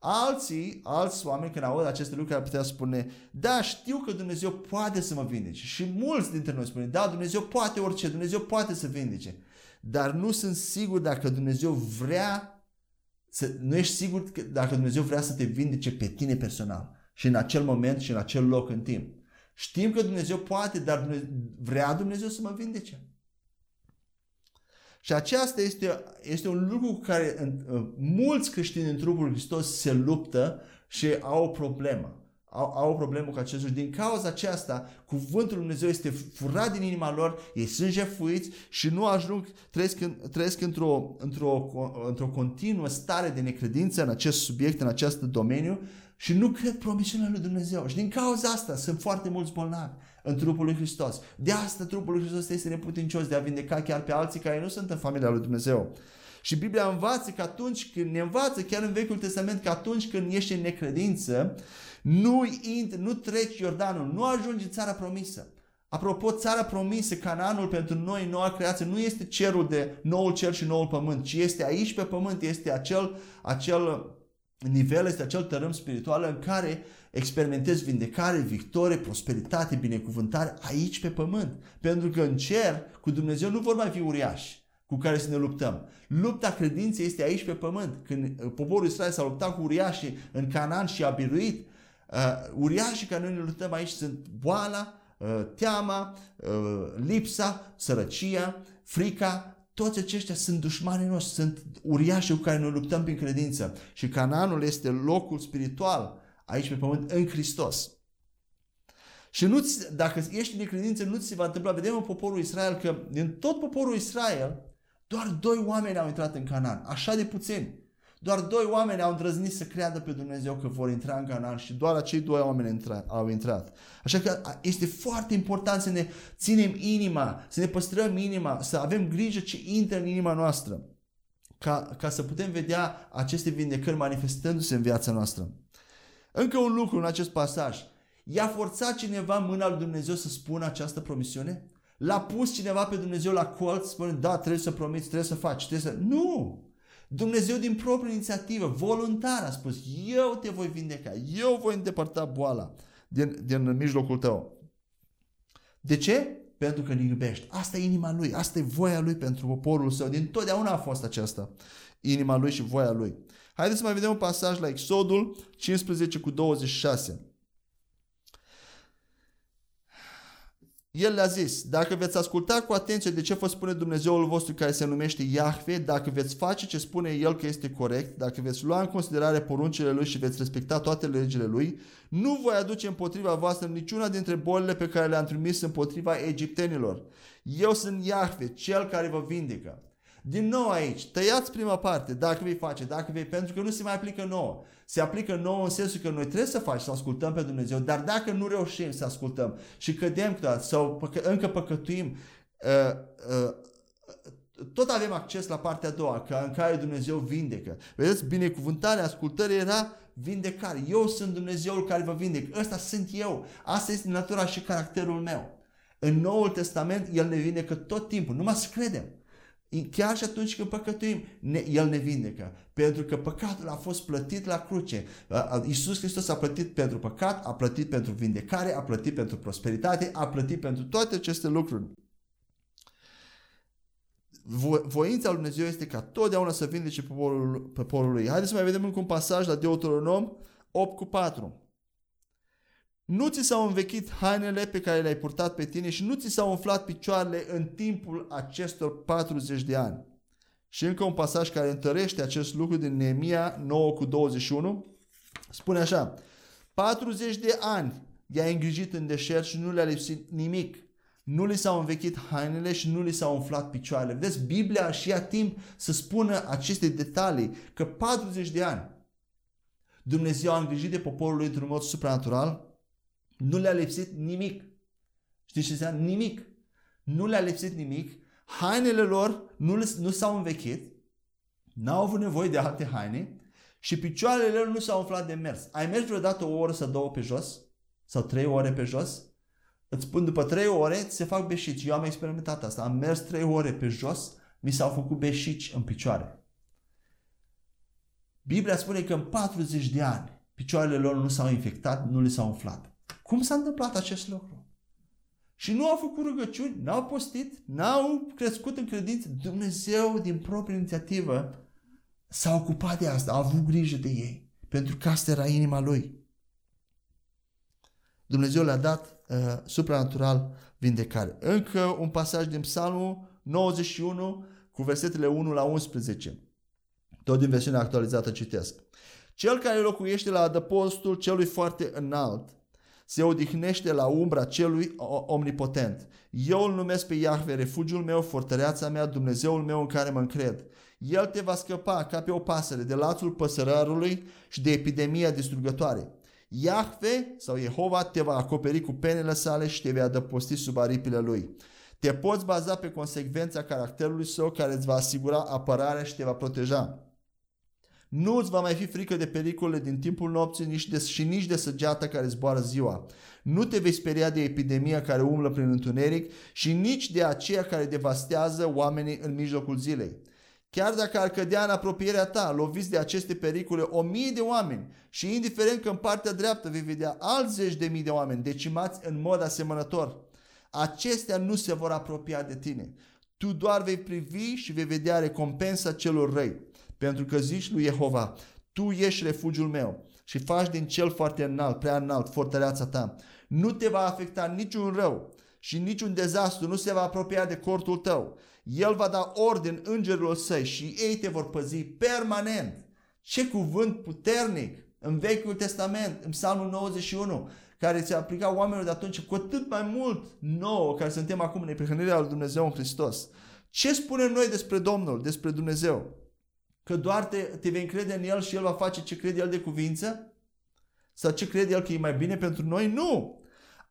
Alții, alți oameni când aud aceste lucruri ar putea spune, da, știu că Dumnezeu poate să mă vindece. Și mulți dintre noi spune, da, Dumnezeu poate orice, Dumnezeu poate să vindece. Dar nu sunt sigur dacă Dumnezeu vrea să, nu ești sigur că dacă Dumnezeu vrea să te vindece pe tine personal și în acel moment și în acel loc în timp. Știm că Dumnezeu poate, dar Dumnezeu, vrea Dumnezeu să mă vindece. Și aceasta este, este un lucru cu care în, în, mulți creștini în trupul Hristos se luptă și au o problemă au, au o problemă cu acest lucru. Din cauza aceasta, cuvântul Lui Dumnezeu este furat din inima lor, ei sunt jefuiți și nu ajung, trăiesc, în, trăiesc într-o, într-o, într-o continuă stare de necredință în acest subiect, în acest domeniu și nu cred promisiunea lui Dumnezeu. Și din cauza asta sunt foarte mulți bolnavi în trupul lui Hristos. De asta trupul lui Hristos este neputincios de a vindeca chiar pe alții care nu sunt în familia lui Dumnezeu. Și Biblia învață că atunci când ne învață, chiar în Vechiul Testament, că atunci când ești în necredință, nu, intri, nu treci Iordanul, nu ajungi în țara promisă. Apropo, țara promisă, Canaanul pentru noi, noua creație, nu este cerul de noul cer și noul pământ, ci este aici pe pământ, este acel, acel nivel, este acel tărâm spiritual în care experimentezi vindecare, victorie, prosperitate, binecuvântare aici pe pământ. Pentru că în cer, cu Dumnezeu nu vor mai fi uriași cu care să ne luptăm. Lupta credinței este aici pe pământ. Când poporul Israel s-a luptat cu uriașii în Canaan și a biruit, Uh, uriașii care noi ne luptăm aici sunt boala, uh, teama, uh, lipsa, sărăcia, frica, toți aceștia sunt dușmanii noștri, sunt uriașii cu care noi luptăm prin credință. Și Canaanul este locul spiritual aici pe pământ în Hristos. Și nu dacă ești în credință, nu ți se va întâmpla. Vedem în poporul Israel că din tot poporul Israel, doar doi oameni au intrat în Canaan. Așa de puțini. Doar doi oameni au îndrăznit să creadă pe Dumnezeu că vor intra în Canaan și doar acei doi oameni intra, au intrat. Așa că este foarte important să ne ținem inima, să ne păstrăm inima, să avem grijă ce intră în inima noastră, ca, ca să putem vedea aceste vindecări manifestându-se în viața noastră. Încă un lucru în acest pasaj. I-a forțat cineva mâna lui Dumnezeu să spună această promisiune? L-a pus cineva pe Dumnezeu la colț, spune, da, trebuie să promiți, trebuie să faci, trebuie să... Nu! Dumnezeu din proprie inițiativă, voluntar a spus, eu te voi vindeca, eu voi îndepărta boala din, din mijlocul tău. De ce? Pentru că ne iubești. Asta e inima lui, asta e voia lui pentru poporul său. Din totdeauna a fost aceasta, inima lui și voia lui. Haideți să mai vedem un pasaj la Exodul 15 cu 26. El le-a zis, dacă veți asculta cu atenție de ce vă spune Dumnezeul vostru care se numește Iahve, dacă veți face ce spune El că este corect, dacă veți lua în considerare poruncile Lui și veți respecta toate legile Lui, nu voi aduce împotriva voastră niciuna dintre bolile pe care le-am trimis împotriva egiptenilor. Eu sunt Iahve, Cel care vă vindecă. Din nou aici, tăiați prima parte, dacă vei face, dacă vei, pentru că nu se mai aplică nouă. Se aplică nouă în sensul că noi trebuie să facem, să ascultăm pe Dumnezeu, dar dacă nu reușim să ascultăm și cădem câteodată sau păcă, încă păcătuim, uh, uh, tot avem acces la partea a doua, ca în care Dumnezeu vindecă. Vedeți, binecuvântarea ascultării era vindecare. Eu sunt Dumnezeul care vă vindec. Ăsta sunt eu. Asta este natura și caracterul meu. În Noul Testament, El ne vindecă tot timpul. Numai să credem. Chiar și atunci când păcătuim, ne, El ne vindecă. Pentru că păcatul a fost plătit la cruce. Iisus Hristos a plătit pentru păcat, a plătit pentru vindecare, a plătit pentru prosperitate, a plătit pentru toate aceste lucruri. Vo- voința lui Dumnezeu este ca totdeauna să vindece poporul, poporul lui. Haideți să mai vedem încă un pasaj la Deuteronom 8 cu 4. Nu ți s-au învechit hainele pe care le-ai purtat pe tine și nu ți s-au umflat picioarele în timpul acestor 40 de ani. Și încă un pasaj care întărește acest lucru din Neemia 9 cu 21. Spune așa, 40 de ani i-ai îngrijit în deșert și nu le-a lipsit nimic. Nu li s-au învechit hainele și nu li s-au umflat picioarele. Vedeți, Biblia și ia timp să spună aceste detalii, că 40 de ani Dumnezeu a îngrijit de poporul lui într-un mod supranatural, nu le-a lipsit nimic. Știți ce înseamnă? Nimic. Nu le-a lipsit nimic. Hainele lor nu, nu s-au învechit. N-au avut nevoie de alte haine. Și picioarele lor nu s-au umflat de mers. Ai mers vreodată o oră sau două pe jos? Sau trei ore pe jos? Îți spun, după trei ore se fac beșici. Eu am experimentat asta. Am mers trei ore pe jos, mi s-au făcut beșici în picioare. Biblia spune că în 40 de ani picioarele lor nu s-au infectat, nu le s-au umflat. Cum s-a întâmplat acest lucru? Și nu au făcut rugăciuni, n-au postit, n-au crescut în credință. Dumnezeu, din proprie inițiativă, s-a ocupat de asta, a avut grijă de ei, pentru că asta era inima lui. Dumnezeu le-a dat uh, supranatural vindecare. Încă un pasaj din Psalmul 91 cu versetele 1 la 11. Tot din versiunea actualizată citesc. Cel care locuiește la adăpostul celui foarte înalt se odihnește la umbra celui omnipotent. Eu îl numesc pe Iahve, refugiul meu, fortăreața mea, Dumnezeul meu în care mă încred. El te va scăpa ca pe o pasăre de lațul păsărarului și de epidemia distrugătoare. Iahve sau Jehova te va acoperi cu penele sale și te vei adăposti sub aripile lui. Te poți baza pe consecvența caracterului său care îți va asigura apărarea și te va proteja. Nu îți va mai fi frică de pericole din timpul nopții nici de, și nici de săgeata care zboară ziua. Nu te vei speria de epidemia care umblă prin întuneric și nici de aceea care devastează oamenii în mijlocul zilei. Chiar dacă ar cădea în apropierea ta, loviți de aceste pericole o mie de oameni și indiferent că în partea dreaptă vei vedea alți zeci de mii de oameni decimați în mod asemănător, acestea nu se vor apropia de tine. Tu doar vei privi și vei vedea recompensa celor răi. Pentru că zici lui Jehova, tu ești refugiul meu și faci din cel foarte înalt, prea înalt, fortăreața ta. Nu te va afecta niciun rău și niciun dezastru nu se va apropia de cortul tău. El va da ordin îngerilor săi și ei te vor păzi permanent. Ce cuvânt puternic în Vechiul Testament, în Psalmul 91, care se aplica oamenilor de atunci, cu atât mai mult nouă, care suntem acum în neprihănirea lui Dumnezeu în Hristos. Ce spunem noi despre Domnul, despre Dumnezeu? Că doar te, te vei încrede în El și El va face ce crede El de cuvință? Sau ce crede El că e mai bine pentru noi? Nu!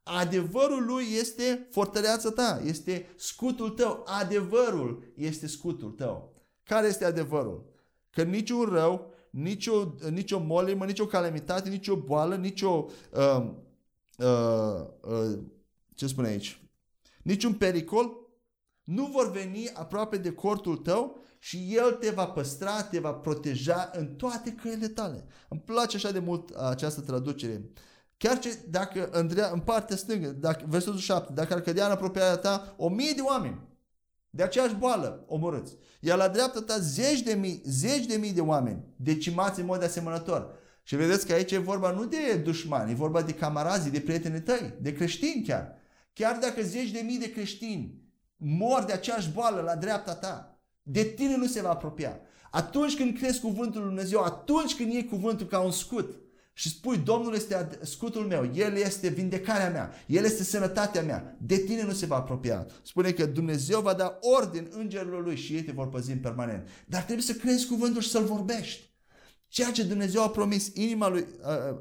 Adevărul Lui este fortăreața ta, este scutul tău. Adevărul este scutul tău. Care este adevărul? Că niciun rău, nicio, nicio molimă, nicio calamitate, nicio boală, nicio... Uh, uh, uh, ce spune aici? Niciun pericol nu vor veni aproape de cortul tău și El te va păstra, te va proteja în toate căile tale. Îmi place așa de mult această traducere. Chiar ce dacă în, în partea stângă, dacă, versetul 7, dacă ar cădea în apropierea ta o mie de oameni de aceeași boală omorâți, iar la dreapta ta zeci de mii, zeci de mii de oameni decimați în mod asemănător. Și vedeți că aici e vorba nu de dușmani, e vorba de camarazii, de prietenii tăi, de creștini chiar chiar dacă zeci de mii de creștini mor de aceeași boală la dreapta ta, de tine nu se va apropia. Atunci când crezi cuvântul lui Dumnezeu, atunci când iei cuvântul ca un scut și spui, Domnul este scutul meu, El este vindecarea mea, El este sănătatea mea, de tine nu se va apropia. Spune că Dumnezeu va da ordin îngerilor Lui și ei te vor păzi în permanent. Dar trebuie să crezi cuvântul și să-L vorbești. Ceea ce Dumnezeu a promis, inima Lui,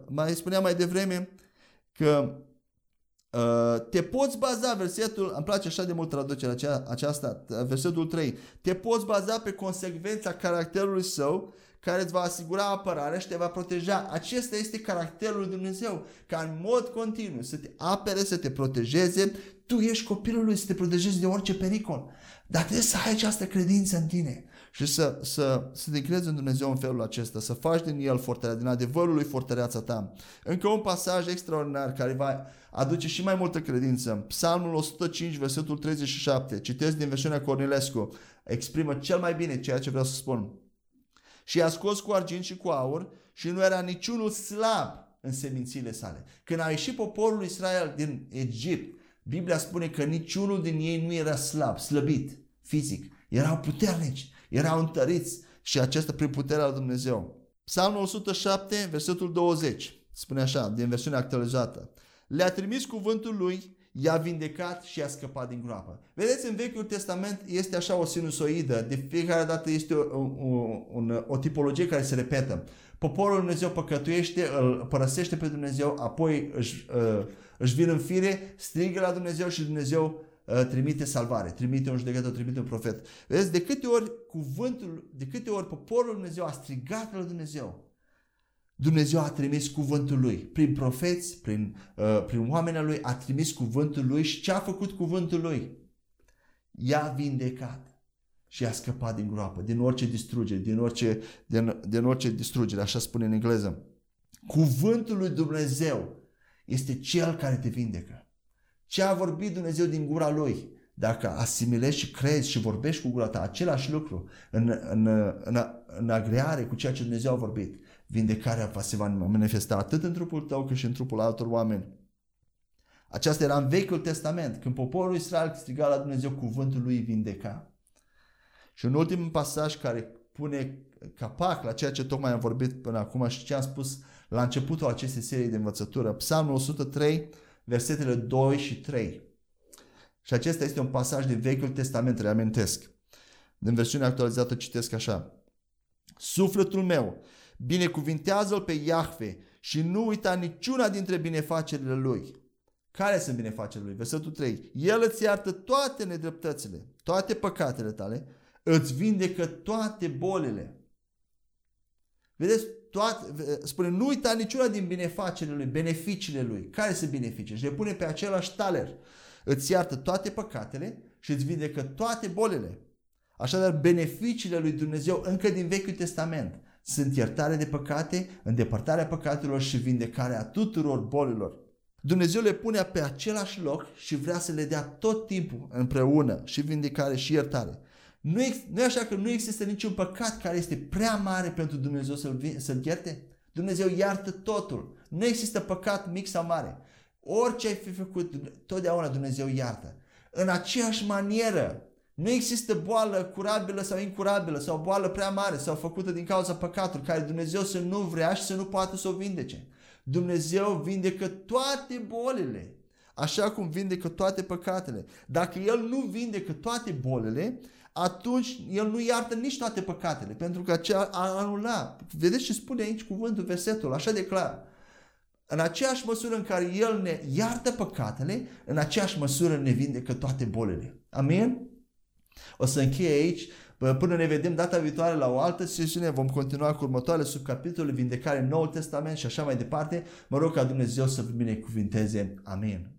mai spunea mai devreme că te poți baza, versetul, îmi place așa de mult traducerea aceasta, versetul 3, te poți baza pe consecvența caracterului său care îți va asigura apărarea și te va proteja. Acesta este caracterul lui Dumnezeu, ca în mod continuu să te apere, să te protejeze. Tu ești copilul lui, să te protejezi de orice pericol. Dar trebuie să ai această credință în tine și să, să, să te crezi în Dumnezeu în felul acesta, să faci din el fortăreața, din adevărul lui fortăreața ta. Încă un pasaj extraordinar care va aduce și mai multă credință. Psalmul 105, versetul 37, citesc din versiunea Cornilescu, exprimă cel mai bine ceea ce vreau să spun. Și a scos cu argint și cu aur și nu era niciunul slab în semințiile sale. Când a ieșit poporul Israel din Egipt, Biblia spune că niciunul din ei nu era slab, slăbit, fizic. Erau puternici, erau întăriți și acesta prin puterea lui Dumnezeu. Psalmul 107, versetul 20, spune așa, din versiunea actualizată. Le-a trimis cuvântul lui, i-a vindecat și i-a scăpat din groapă. Vedeți, în Vechiul Testament este așa o sinusoidă, de fiecare dată este o, o, o, o tipologie care se repetă. Poporul Dumnezeu păcătuiește, îl părăsește pe Dumnezeu, apoi își, uh, își vin în fire, strigă la Dumnezeu și Dumnezeu uh, trimite salvare, trimite un judecător, trimite un profet. Vedeți, de câte ori cuvântul, de câte ori poporul Dumnezeu a strigat la Dumnezeu, Dumnezeu a trimis cuvântul lui. Prin profeți, prin, uh, prin oamenii lui, a trimis cuvântul lui și ce a făcut cuvântul lui? I-a vindecat și a scăpat din groapă, din orice distrugere, din orice, din, din orice distrugere, așa spune în engleză. Cuvântul lui Dumnezeu este cel care te vindecă. Ce a vorbit Dumnezeu din gura lui? Dacă asimilezi și crezi și vorbești cu gura ta același lucru în, în, în, în agreare cu ceea ce Dumnezeu a vorbit, vindecarea se va manifesta atât în trupul tău cât și în trupul altor oameni. Aceasta era în Vechiul Testament, când poporul Israel striga la Dumnezeu, cuvântul lui vindeca. Și un ultim pasaj care pune capac la ceea ce tocmai am vorbit până acum și ce am spus la începutul acestei serii de învățătură. Psalmul 103, versetele 2 și 3. Și acesta este un pasaj din Vechiul Testament, reamintesc. Din versiunea actualizată citesc așa. Sufletul meu binecuvintează-L pe Iahve și nu uita niciuna dintre binefacerile Lui. Care sunt binefacerile Lui? Versetul 3. El îți iartă toate nedreptățile, toate păcatele tale, îți vindecă toate bolile. Vedeți, toate, spune, nu uita niciuna din binefacerile Lui, beneficiile Lui. Care sunt beneficii? Și le pune pe același taler. Îți iartă toate păcatele și îți vindecă toate bolile. Așadar, beneficiile lui Dumnezeu încă din Vechiul Testament sunt iertare de păcate, îndepărtarea păcatelor și vindecarea tuturor bolilor. Dumnezeu le pune pe același loc și vrea să le dea tot timpul împreună și vindecare și iertare. Nu, ex, nu e așa că nu există niciun păcat care este prea mare pentru Dumnezeu să-l, să ierte? Dumnezeu iartă totul. Nu există păcat mic sau mare. Orice ai fi făcut, totdeauna Dumnezeu iartă. În aceeași manieră, nu există boală curabilă sau incurabilă sau boală prea mare sau făcută din cauza păcatului care Dumnezeu să nu vrea și să nu poată să o vindece. Dumnezeu vindecă toate bolile, așa cum vindecă toate păcatele. Dacă El nu vindecă toate bolile, atunci El nu iartă nici toate păcatele, pentru că aceea a anula. Vedeți ce spune aici cuvântul, versetul, așa de clar. În aceeași măsură în care El ne iartă păcatele, în aceeași măsură ne vindecă toate bolile. Amin? O să încheie aici. Până ne vedem data viitoare la o altă sesiune, vom continua cu următoarele subcapitole, vindecare, Noul Testament și așa mai departe. Mă rog ca Dumnezeu să vă binecuvinteze. Amin.